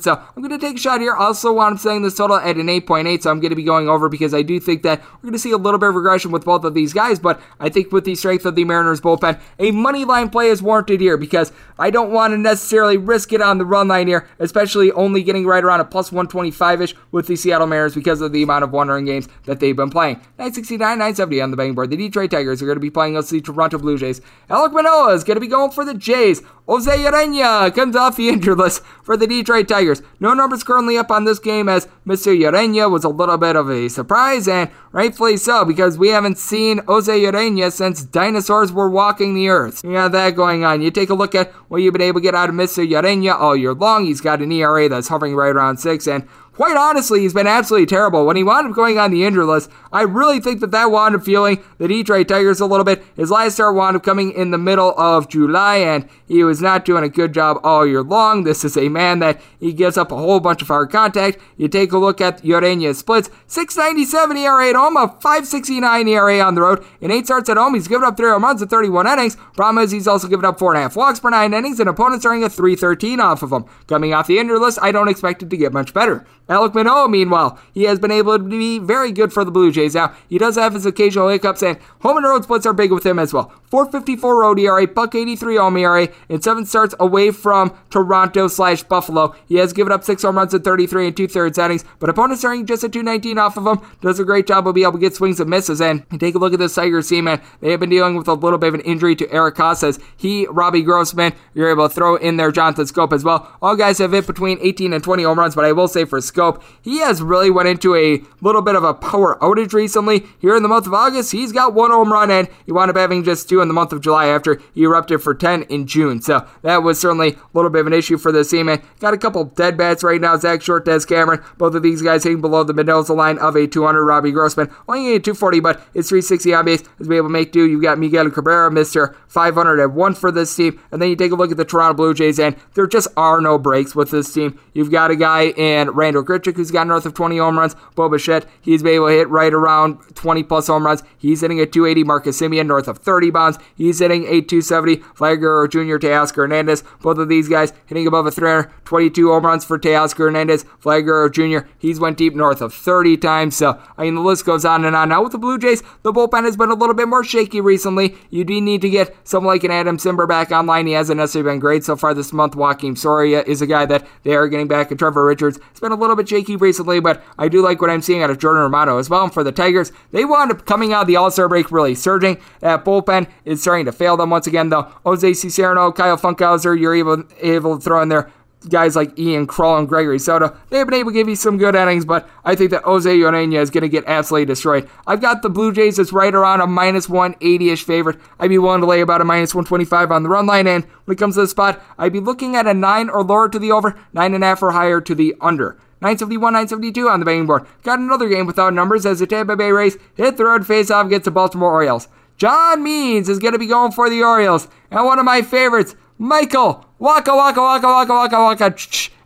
so I'm going to take shot here. Also, I'm saying this total at an 8.8, so I'm going to be going over because I do think that we're going to see a little bit of regression with both of these guys, but I think with the strength of the Mariners bullpen, a money line play is warranted here because I don't want to necessarily risk it on the run line here, especially only getting right around a plus 125 ish with the Seattle Mariners because of the amount of run games that they've been playing. 969, 970 on the betting board. The Detroit Tigers are going to be playing against the Toronto Blue Jays. Alek Manoah is going to be going for the Jays. Jose Urena comes off the injured list for the Detroit Tigers. No numbers currently up on this game as Mr. Urena was a little bit of a surprise, and rightfully so, because we haven't seen Jose Urena since dinosaurs were walking the earth. You got that going on. You take a look at what you've been able to get out of Mr. Urena all year long. He's got an ERA that's hovering right around six, and quite honestly, he's been absolutely terrible. When he wound up going on the injured list, I really think that that wound up feeling the Detroit Tigers a little bit. His last start wound up coming in the middle of July, and he was not doing a good job all year long. This is a man that he gives up a whole bunch of hard contact. You take a look at Urena's splits 697 ERA at home, a 569 ERA on the road. In eight starts at home, he's given up three home runs in 31 innings. Problem is, he's also given up four and a half walks per nine innings, and opponents are a 313 off of him. Coming off the injured list, I don't expect it to get much better. Alek Manoah, meanwhile, he has been able to be very good for the Blue Jays. Now, he does have his occasional hiccups, and home and road splits are big with him as well. 454 road ERA, buck 83 home ERA, and seven starts away from Toronto slash Buffalo. He has given up six home runs in 33 and two thirds innings, but opponents are just a 219 off of him. Does a great job of being able to get swings and misses. And take a look at this Tigers team. They have been dealing with a little bit of an injury to Eric Casas. He, Robbie Grossman, you're able to throw in there Jonathan Schoop as well. All guys have hit between 18 and 20 home runs, but I will say for Schoop, he has really went into a little bit of a power outage recently. Here in the month of August, he's got one home run, and he wound up having just two in the month of July after he erupted for 10 in June. So that was certainly a little bit of an issue for this team. And got a couple dead bats right now. Zack Short, Daz Cameron, both of these guys hitting below the middle line of a 200. Robbie Grossman only getting 240, but it's 360 on base to be able to make do. You've got Miguel Cabrera, Mr. 501 for this team. And then you take a look at the Toronto Blue Jays, and there just are no breaks with this team. You've got a guy in Randall Grichuk who's got north of 20 home runs. Bo Bichette, he's been able to hit right around 20 plus home runs. He's hitting a 280. Marcus Semien north of 30 bombs. He's hitting a 270. Flagger Jr., Teoscar Hernandez, both of these guys hitting above a 322 home runs for Teoscar Hernandez. Flagger Jr., he's went deep north of 30 times. So, I mean, the list goes on and on. Now, with the Blue Jays, the bullpen has been a little bit more shaky recently. You do need to get someone like an Adam Cimber back online. He hasn't necessarily been great so far this month. Joakim Soria is a guy that they are getting back, and Trevor Richards has been a little bit shaky recently, but I do like what I'm seeing out of Jordan Romano as well. And for the Tigers, they wound up coming out of the All Star break really surging. That bullpen is starting to fail them once again, though. Jose Cisnero, Kyle Funkhouser, you're able, able to throw in there guys like Ian Krol and Gregory Soto, they've been able to give you some good innings, but I think that Jose Urena is going to get absolutely destroyed. I've got the Blue Jays as right around a minus 180-ish favorite. I'd be willing to lay about a minus 125 on the run line, and when it comes to the spot, I'd be looking at a 9 or lower to the over, 9.5 or higher to the under. 971, 972 on the betting board. Got another game without numbers as the Tampa Bay Rays hit the road face-off against the Baltimore Orioles. John Means is going to be going for the Orioles, and one of my favorites, Michael Wacha Waka Waka Waka Waka Waka.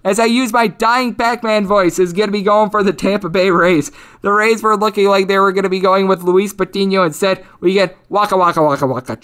As I use my dying Pac-Man voice, is going to be going for the Tampa Bay Rays. The Rays were looking like they were going to be going with Luis Patino instead. We get Waka Waka Waka Waka.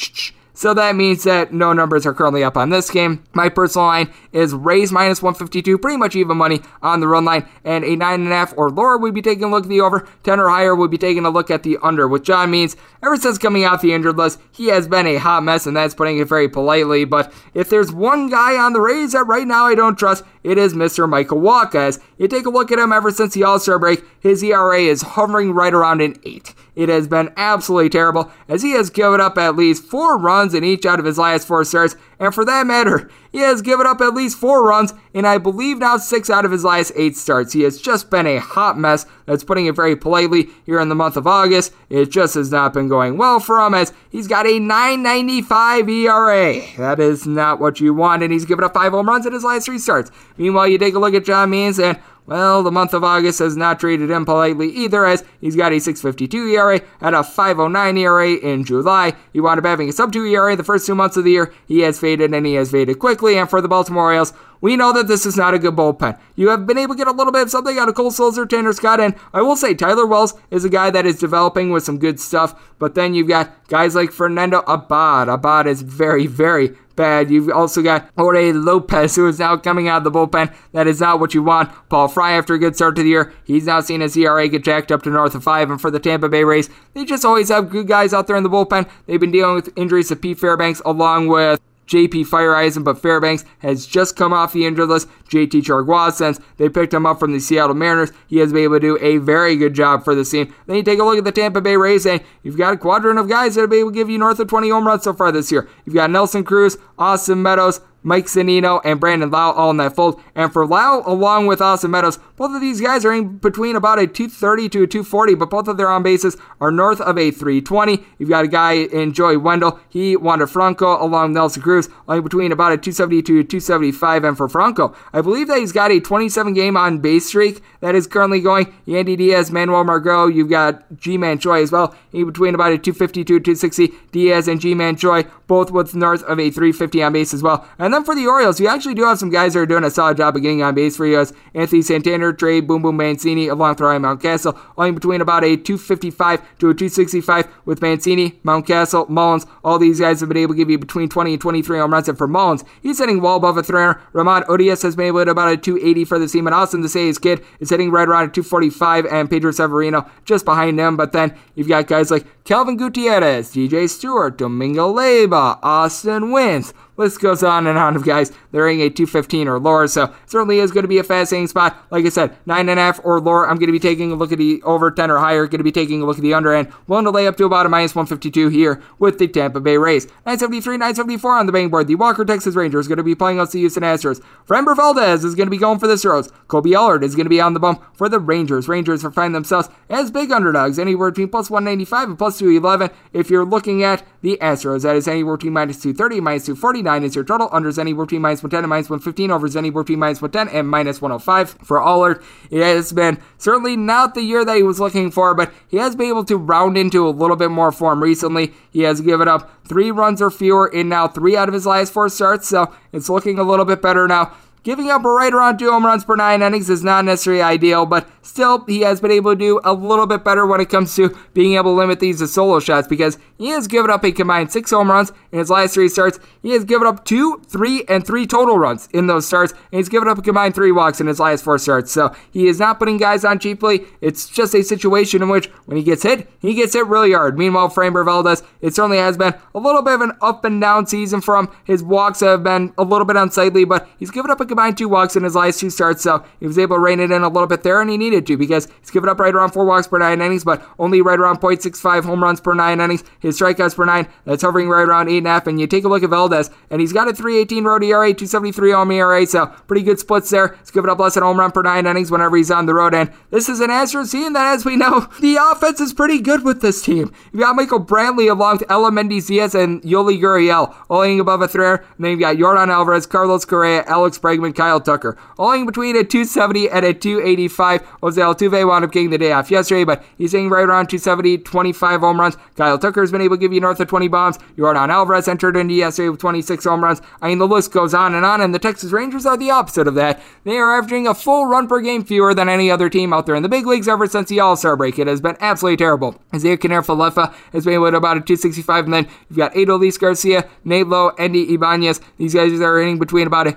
So that means that no numbers are currently up on this game. My personal line is Rays minus 152, pretty much even money on the run line, and a 9.5 or lower would be taking a look at the over. 10 or higher would be taking a look at the under, which John Means ever since coming off the injured list, he has been a hot mess, and that's putting it very politely. But if there's one guy on the Rays that right now I don't trust, it is Mr. Michael. As you take a look at him ever since the All Star break, his ERA is hovering right around an 8. It has been absolutely terrible, as he has given up at least four runs in each out of his last four starts, and for that matter, he has given up at least four runs in I believe now six out of his last eight starts. He has just been a hot mess. That's putting it very politely here in the month of August. It just has not been going well for him as he's got a 995 ERA. That is not what you want, and he's given up five home runs in his last three starts. Meanwhile, you take a look at John Means and well, the month of August has not treated him politely either, as he's got a 6.52 ERA and a 5.09 ERA in July. He wound up having a sub 2 ERA the first two months of the year. He has faded and he has faded quickly. And for the Baltimore Orioles, we know that this is not a good bullpen. You have been able to get a little bit of something out of Cole Sulser, Tanner Scott, and I will say Tyler Wells is a guy that is developing with some good stuff. But then you've got guys like Fernando Abad. Abad is very, very bad. You've also got Jorge Lopez, who is now coming out of the bullpen. That is not what you want. Paul Fry, after a good start to the year, he's now seen his ERA get jacked up to north of five. And for the Tampa Bay Rays, they just always have good guys out there in the bullpen. They've been dealing with injuries to Pete Fairbanks along with JP Feyereisen, but Fairbanks has just come off the injured list. JT Chargois, since they picked him up from the Seattle Mariners, he has been able to do a very good job for the team. Then you take a look at the Tampa Bay Rays, and you've got a quadrant of guys that will be able to give you north of 20 home runs so far this year. You've got Nelson Cruz, Austin Meadows, Mike Zunino, and Brandon Lowe all in that fold. And for Lowe, along with Austin Meadows, both of these guys are in between about a 230 to a 240, but both of their on bases are north of a 320. You've got a guy in Joey Wendle, he Wander Franco, along Nelson Cruz, only between about a 270 to a 275. And for Franco, I believe that he's got a 27 game on base streak that is currently going. Yandy Diaz, Manuel Margot, you've got Ji-Man Choi as well, in between about a 250 to a 260. Diaz and Ji-Man Choi, both with north of a 350 on base as well. And and then for the Orioles, you actually do have some guys that are doing a solid job of getting on base for you as Anthony Santander, Trey, Boom Boom Mancini, along with Ryan Mountcastle, only between about a 255 to a 265 with Mancini, Mountcastle, Mullins. All these guys have been able to give you between 20 and 23 home runs. And for Mullins, he's hitting well above a 300. Ramon Urias has been able to about a 280 for the team. And Austin his kid is hitting right around a 245 and Pedro Severino just behind him. But then you've got guys like Kelvin Gutierrez, DJ Stewart, Domingo Leyba, Austin Wynns. List goes on and on of guys that are in a 215 or lower. So certainly is going to be a fascinating spot. Like I said, nine and a half or lower. I'm going to be taking a look at the over 10 or higher. Going to be taking a look at the under end. Willing to lay up to about a minus 152 here with the Tampa Bay Rays. 973, 974 on the betting board. The Walker Texas Rangers going to be playing against the Houston Astros. Framber Valdez is going to be going for the Astros. Kolby Allard is going to be on the bump for the Rangers. Rangers are finding themselves as big underdogs, anywhere between plus 195 and plus 211. If you're looking at the Astros, that is anywhere between minus 230 minus 249 is your total. Under anywhere between minus 110 and minus 115. Over anywhere between minus 110 and minus 105. For Allard, it has been certainly not the year that he was looking for, but he has been able to round into a little bit more form recently. He has given up three runs or fewer in now three out of his last four starts, so it's looking a little bit better now. Giving up right around two home runs per nine innings is not necessarily ideal, but still, he has been able to do a little bit better when it comes to being able to limit these to solo shots because he has given up a combined six home runs in his last three starts. He has given up two, three, and three total runs in those starts, and he's given up a combined three walks in his last four starts. So he is not putting guys on cheaply. It's just a situation in which when he gets hit, he gets hit really hard. Meanwhile, Framber Valdez, it certainly has been a little bit of an up and down season from him. His walks have been a little bit unsightly, but he's given up a combined two walks in his last two starts, so he was able to rein it in a little bit there, and he needed to because he's given up right around four walks per nine innings, but only right around 0.65 home runs per nine innings. His strikeouts per nine, that's hovering right around eight and a half. And you take a look at Valdez, and he's got a 318 road ERA, 273 home ERA, so pretty good splits there. He's given up less than home run per nine innings whenever he's on the road, and this is an Astros team that, as we know, the offense is pretty good with this team. You've got Michael Brantley along with Aledmys Diaz and Yuli Gurriel, owing above a 3 and then you've got Yordan Alvarez, Carlos Correa, Alex Bregman, Bregman, Kyle Tucker. Owing between a 270 and a 285. Jose Altuve wound up getting the day off yesterday, but he's hitting right around 270, 25 home runs. Kyle Tucker has been able to give you north of 20 bombs. Yordan Alvarez entered into yesterday with 26 home runs. I mean, the list goes on and on, and the Texas Rangers are the opposite of that. They are averaging a full run per game fewer than any other team out there in the big leagues ever since the All Star break. It has been absolutely terrible. Isaiah Kiner-Falefa has been able to about a 265, and then you've got Adolis Garcia, Nate Lowe, Andy Ibanez. These guys are hitting between about a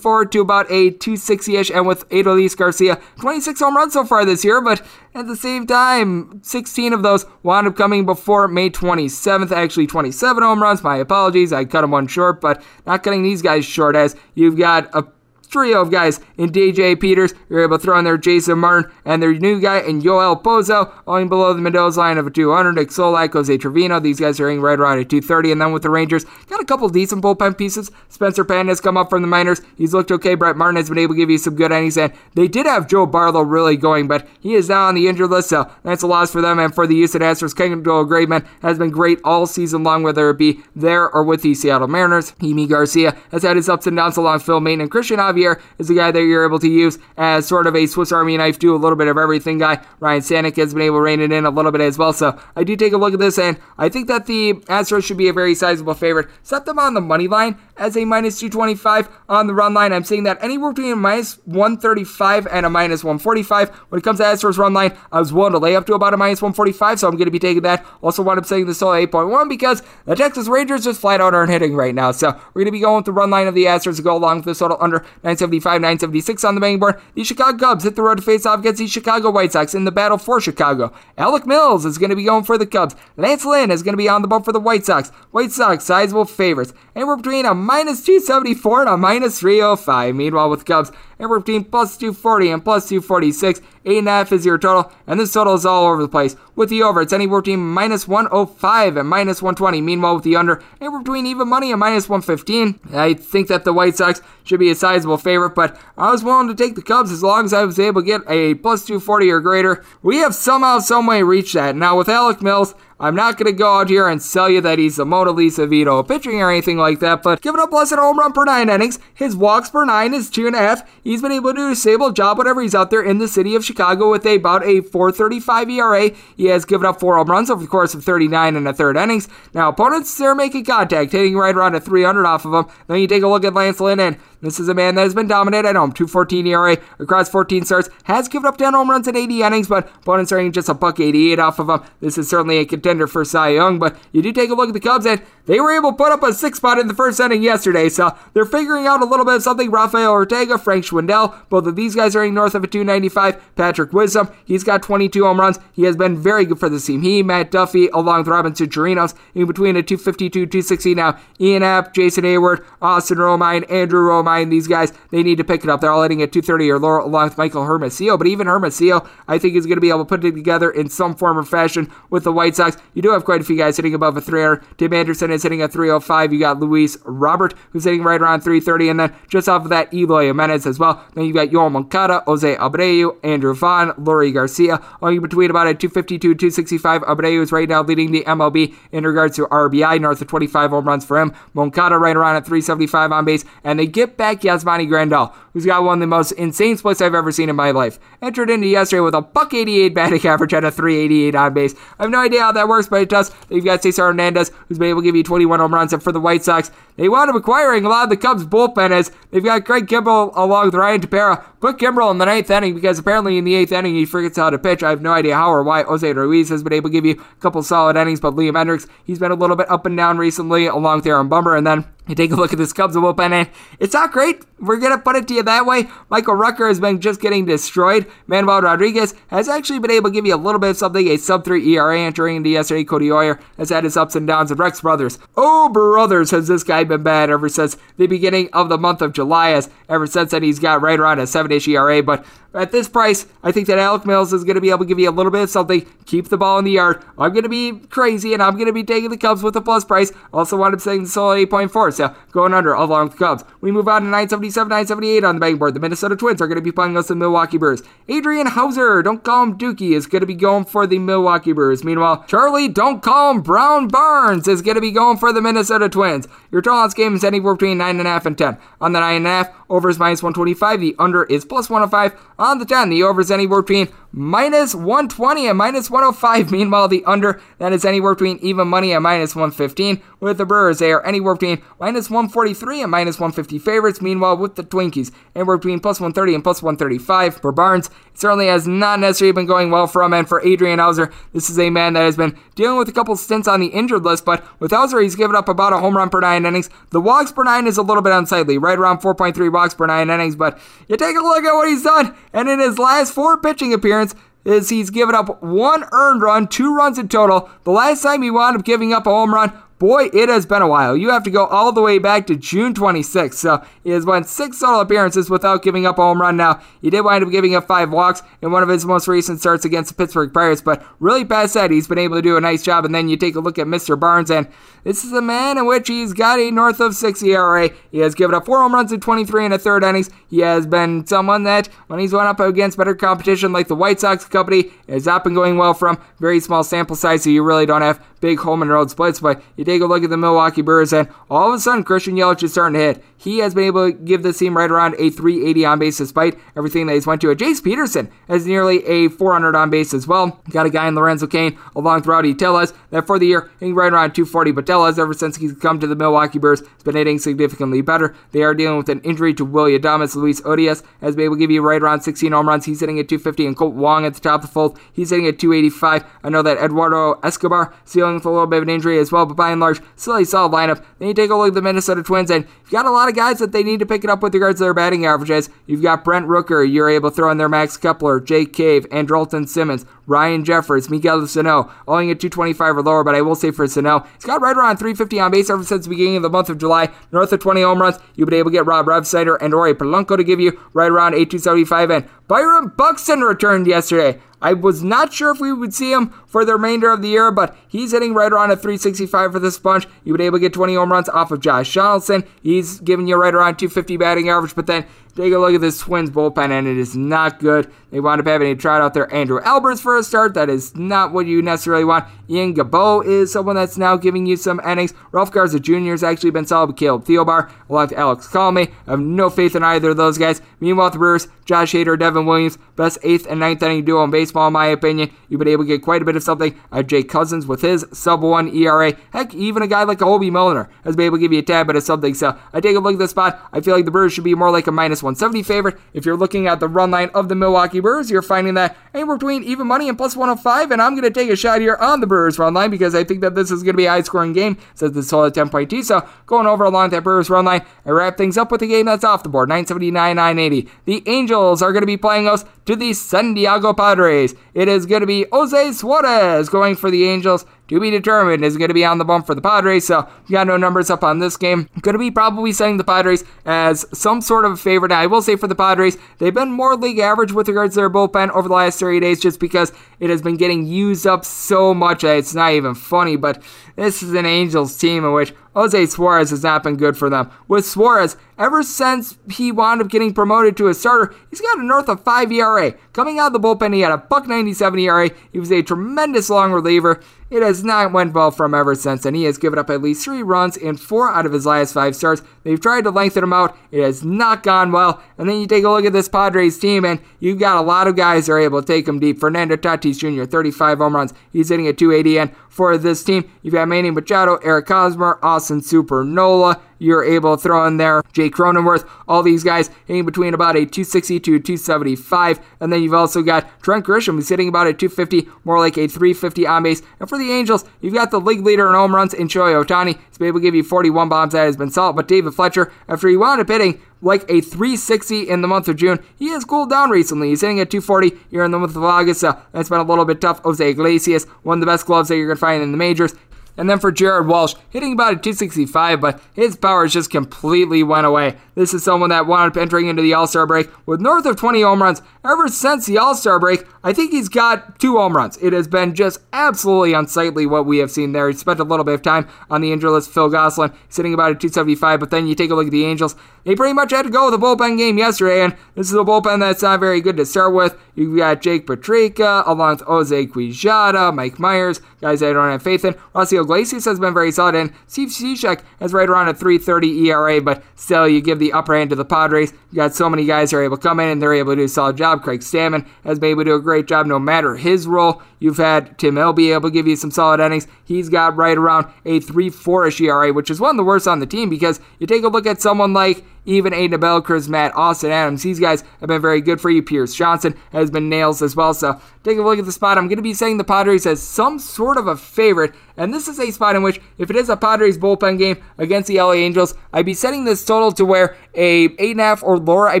244 to about a 260 ish, and with Adolis Garcia, 26 home runs so far this year, but at the same time, 16 of those wound up coming before May 27th. Actually, 27 home runs. My apologies. I cut them one short, but not cutting these guys short as you've got a trio of guys in DJ Peters. You're able to throw in there Jason Martin and their new guy in Yohel Pozo, only below the Mendoza line of a 200. Nick Solak, Jose Trevino. These guys are hitting right around at 230. And then with the Rangers, got a couple decent bullpen pieces. Spencer Pan has come up from the minors. He's looked okay. Brett Martin has been able to give you some good innings. And they did have Joe Barlow really going, but he is now on the injured list, so that's a loss for them. And for the Houston Astros, Kendall Graveman has been great all season long, whether it be there or with the Seattle Mariners. Yimi Garcia has had his ups and downs along Phil Maton, and Cristian Javier is the guy that you're able to use as sort of a Swiss Army knife, do a little bit of everything guy. Ryan Stanek has been able to rein it in a little bit as well. So I do take a look at this, and I think that the Astros should be a very sizable favorite. Set them on the money line as a minus 225 on the run line. I'm seeing that anywhere between a minus 135 and a minus 145. When it comes to Astros run line, I was willing to lay up to about a minus 145, so I'm going to be taking that. Also, wound up saying the solo 8.1 because the Texas Rangers just flat out aren't hitting right now. So we're going to be going with the run line of the Astros to go along with the total under 975, 976 on the betting board. The Chicago Cubs hit the road to face off against the Chicago White Sox in the battle for Chicago. Alec Mills is going to be going for the Cubs. Lance Lynn is going to be on the boat for the White Sox. White Sox sizable favorites. And we're between a minus 274 and a minus 305. Meanwhile, with Cubs, and we're between plus 240 and plus 246. 8.5 is your total, and this total is all over the place. With the over, it's anywhere between minus 105 and minus 120. Meanwhile, with the under, anywhere between even money and minus 115. I think that the White Sox should be a sizable favorite, but I was willing to take the Cubs as long as I was able to get a plus 240 or greater. We have somehow, someway reached that. Now, with Alec Mills, I'm not going to go out here and sell you that he's the Mona Lisa Vito pitching or anything like that, but giving up less than home run per nine innings, his walks per nine is two and a half. He's been able to do a stable job whenever he's out there in the city of Chicago with a, about a 4.35 ERA. He has given up four home runs over the course of 39 and a third innings. Now opponents are making contact, hitting right around a 300 off of him. Then you take a look at Lance Lynn, and this is a man that has been dominant at home. 214 ERA across 14 starts. Has given up 10 home runs in 80 innings, but opponents are just a buck 88 off of him. This is certainly a contender for Cy Young, but you do take a look at the Cubs, and they were able to put up a six spot in the first inning yesterday, so they're figuring out a little bit of something. Rafael Ortega, Frank Schwindel, both of these guys are hitting north of a 295. Patrick Wisdom, he's got 22 home runs. He has been very good for the team. He, Matt Duffy, along with Robinson Chirinos, in between a 252, 260 now. Ian Happ, Jason Heyward, Austin Romine, Andrew Romine, these guys, they need to pick it up. They're all hitting at 230 or lower, along with Michael Hermosillo, but even Hermosillo, I think, is going to be able to put it together in some form or fashion with the White Sox. You do have quite a few guys hitting above a 300. Tim Anderson is hitting a 305. You got Luis Robert, who's hitting right around 330, and then just off of that, Eloy Jimenez as well. Then you got Yoel Moncada, Jose Abreu, Andrew Vaughn, Leury Garcia, only between about a 252, 265. Abreu is right now leading the MLB in regards to RBI, north of 25 home runs for him. Moncada right around at 375 on base, and they get back Yasmani Grandal, who's got one of the most insane splits I've ever seen in my life. Entered into yesterday with a buck 88 batting average at a 388 on base. I have no idea how that works, but it does. You've got Cesar Hernandez, who's been able to give you 21 home runs, for the White Sox, they wound up acquiring a lot of the Cubs bullpen as they've got Craig Kimbrel along with Ryan Tepera. Put Kimbrel in the ninth inning because apparently in the eighth inning he forgets how to pitch. I have no idea how or why. Jose Ruiz has been able to give you a couple solid innings, but Liam Hendriks, he's been a little bit up and down recently along with Aaron Bummer, and then you take a look at this Cubs bullpen, and it's not great. We're going to put it to you that way. Michael Rucker has been just getting destroyed. Manuel Rodriguez has actually been able to give you a little bit of something, a sub 3 ERA entering into yesterday. Codi Heuer has had his ups and downs. And Rex Brothers, oh, brothers, has this guy been bad ever since the beginning of the month of July, as ever since then he's got right around a 7 ish ERA. But At this price, I think that Alec Mills is going to be able to give you a little bit of something. Keep the ball in the yard. I'm going to be crazy, and I'm going to be taking the Cubs with a plus price. Also, wound up saying the solo 8.4, so going under along with the Cubs. We move on to 977, 978 on the betting board. The Minnesota Twins are going to be playing us the Milwaukee Brewers. Adrian Houser, don't call him Dookie, is going to be going for the Milwaukee Brewers. Meanwhile, Charlie, don't call him Brown Barnes, is going to be going for the Minnesota Twins. Your on this game is anywhere between 9.5 and 10. On the 9.5, over is minus 125. The under is plus 105. On the 10, the over is anywhere between minus 120 and minus 105. Meanwhile, the under, that is anywhere between even money and minus 115. With the Brewers, they are anywhere between minus 143 and minus 150 favorites. Meanwhile, with the Twinkies, anywhere between plus 130 and plus 135. For Barnes, it certainly has not necessarily been going well for him. And for Adrian Houser, this is a man that has been dealing with a couple stints on the injured list. But with Houser, he's given up about a home run per nine innings. The walks per nine is a little bit unsightly, right around 4.3 walks per nine innings. But you take a look at what he's done, and in his last four pitching appearances, is he's given up one earned run, two runs in total. The last time he wound up giving up a home run Boy, it has been a while. You have to go all the way back to June 26th. So he has won six total appearances without giving up a home run. Now, he did wind up giving up five walks in one of his most recent starts against the Pittsburgh Pirates, but really past that, he's been able to do a nice job. And then you take a look at Mr. Barnes, and this is a man in which he's got a north of 6 ERA. He has given up four home runs in 23 and a third innings. He has been someone that, when he's went up against better competition like the White Sox company, has not been going well from very small sample size, so you really don't have big home and road splits. But you take a look at the Milwaukee Brewers, and all of a sudden, Christian Yelich is starting to hit. He has been able to give this team right around a 380 on base despite everything that he's went to. A Jace Peterson has nearly a 400 on base as well. Got a guy in Lorenzo Cain along with Rowdy Tellez that for the year hitting right around 240. But Tellez, ever since he's come to the Milwaukee Brewers, has been hitting significantly better. They are dealing with an injury to Willy Adames. Luis Urias has been able to give you right around 16 home runs. He's hitting at 250, and Colt Wong at the top of the fold. He's hitting at 285. I know that Eduardo Escobar is dealing with a little bit of an injury as well, but by and large, still a solid lineup. Then you take a look at the Minnesota Twins, and you've got a lot of guys that they need to pick it up with regards to their batting averages. You've got Brent Rooker, you're able to throw in there Max Kepler, Jake Cave, Andrelton Simmons, Ryan Jeffers, Miguel Sano, only at 225 or lower, but I will say for Sano, he's got right around 350 on base ever since the beginning of the month of July. North of 20 home runs, you've been able to get Rob Refsnyder and Ori Polanco to give you right around 8275, and Byron Buxton returned yesterday. I was not sure if we would see him for the remainder of the year, but he's hitting right around a 365 for this bunch. You would able to get 20 home runs off of Josh Donaldson. He's giving you right around 250 batting average, but then take a look at this Twins bullpen, and it is not good. They wound up having to try out there Andrew Albers for a start. That is not what you necessarily want. Ian Gabo is someone that's now giving you some innings. Ralph Garza Jr. has actually been solid with Caleb Thielbar, along with Alex Colome. I have no faith in either of those guys. Meanwhile, the Brewers, Josh Hader, Devin Williams, best eighth and ninth inning duo in baseball, in my opinion. You've been able to get quite a bit of something. Uh, Jake Cousins with his sub one ERA. Heck, even a guy like Colby Milner has been able to give you a tad bit of something. So I take a look at the spot. I feel like the Brewers should be more like a minus 170 favorite. If you're looking at the run line of the Milwaukee Brewers, you're finding that anywhere between even money and plus 105. And I'm going to take a shot here on the Brewers run line because I think that this is going to be a high scoring game it's all at 10.2. So going over along that Brewers run line, I wrap things up with a game that's off the board 979 980. The Angels are going to be playing us to the San Diego Padres. It is going to be Jose Suarez going for the Angels to be determined is going to be on the bump for the Padres. So you got no numbers up on this game. Going to be probably setting the Padres as some sort of a favorite. I will say for the Padres, they've been more league average with regards to their bullpen over the last 30 days just because it has been getting used up so much that it's not even funny. But this is an Angels team in which Jose Suarez has not been good for them. With Suarez, ever since he wound up getting promoted to a starter, he's got a north of 5 ERA. Coming out of the bullpen, he had a buck 97 ERA. He was a tremendous long reliever. It has not went well for him ever since, and he has given up at least three runs in four out of his last five starts. They've tried to lengthen him out. It has not gone well. And then you take a look at this Padres team, and you've got a lot of guys that are able to take him deep. Fernando Tatis Jr., 35 home runs. He's hitting a 280, and for this team, you've got Manny Machado, Eric Hosmer, Austin Supernola, you're able to throw in there Jake Cronenworth, all these guys hitting between about a 260 to 275. And then you've also got Trent Grisham, who's hitting about a 250, more like a 350 on base. And for the Angels, you've got the league leader in home runs in Shohei Ohtani. He's been able to give you 41 bombs. That has been solid. But David Fletcher, after he wound up hitting like a 360 in the month of June. He has cooled down recently. He's hitting at 240 here in the month of August. So that's been a little bit tough. Jose Iglesias, one of the best gloves that you're going to find in the majors. And then for Jared Walsh, hitting about a 265, but his powers just completely went away. This is someone that wound up entering into the All Star break with north of 20 home runs. Ever since the All Star break, I think he's got two home runs. It has been just absolutely unsightly what we have seen there. He spent a little bit of time on the injured list. Phil Gosselin sitting about a 275, but then you take a look at the Angels. They pretty much had to go with the bullpen game yesterday, and this is a bullpen that's not very good to start with. You've got Jake Petricka, along with Jose Quijada, Mike Mayers, guys I don't have faith in. Raisel Iglesias has been very solid, and Steve Cishek has right around a 330 ERA, but still, you give the upper hand to the Padres. You got so many guys who are able to come in and they're able to do a solid job. Craig Stammen has been able to do a great job no matter his role. You've had Tim Hill be able to give you some solid innings. He's got right around a 3 4 ish ERA, which is one of the worst on the team because you take a look at someone like even Aiden Abelkers, Matt, Austin Adams. These guys have been very good for you. Pierce Johnson has been nails as well. So take a look at the spot. I'm going to be saying the Padres as some sort of a favorite. And this is a spot in which, if it is a Padres bullpen game against the LA Angels, I'd be setting this total to where a 8.5 or lower, I'd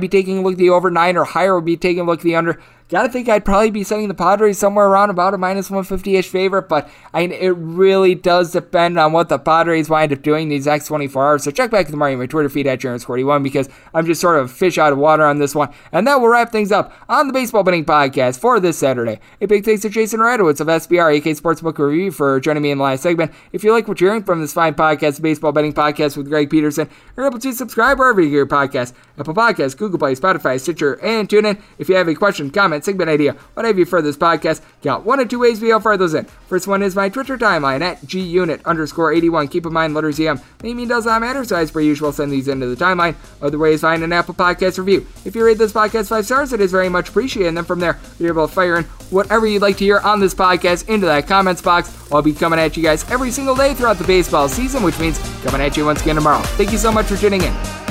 be taking a look at the over 9 or higher, would be taking a look at the under. Gotta think I'd probably be setting the Padres somewhere around about a minus 150 ish favorite, but I mean, it really does depend on what the Padres wind up doing these next 24 hours. So check back the morning my Twitter feed at Jonas41 because I'm just sort of fish out of water on this one. And that will wrap things up on the Baseball Betting Podcast for this Saturday. A big thanks to Jason Radowitz of SBR, AK Sportsbook Review, for joining me in the last segment. If you like what you're hearing from this fine podcast, Baseball Betting Podcast with Greg Peterson, you're able to subscribe wherever you get your podcast Apple Podcasts, Google Play, Spotify, Stitcher, and TuneIn. If you have a question, comment, segment idea, whatever you for this podcast, got one or two ways we fire those in. First one is my Twitter timeline at gunit underscore 81. Keep in mind, letters EM. Name does not matter, so as per usual, send these into the timeline. Other ways, find an Apple Podcast review. If you rate this podcast five stars, it is very much appreciated. And then from there, you're able to fire in whatever you'd like to hear on this podcast into that comments box. I'll be coming at you guys every single day throughout the baseball season, which means coming at you once again tomorrow. Thank you so much for tuning in.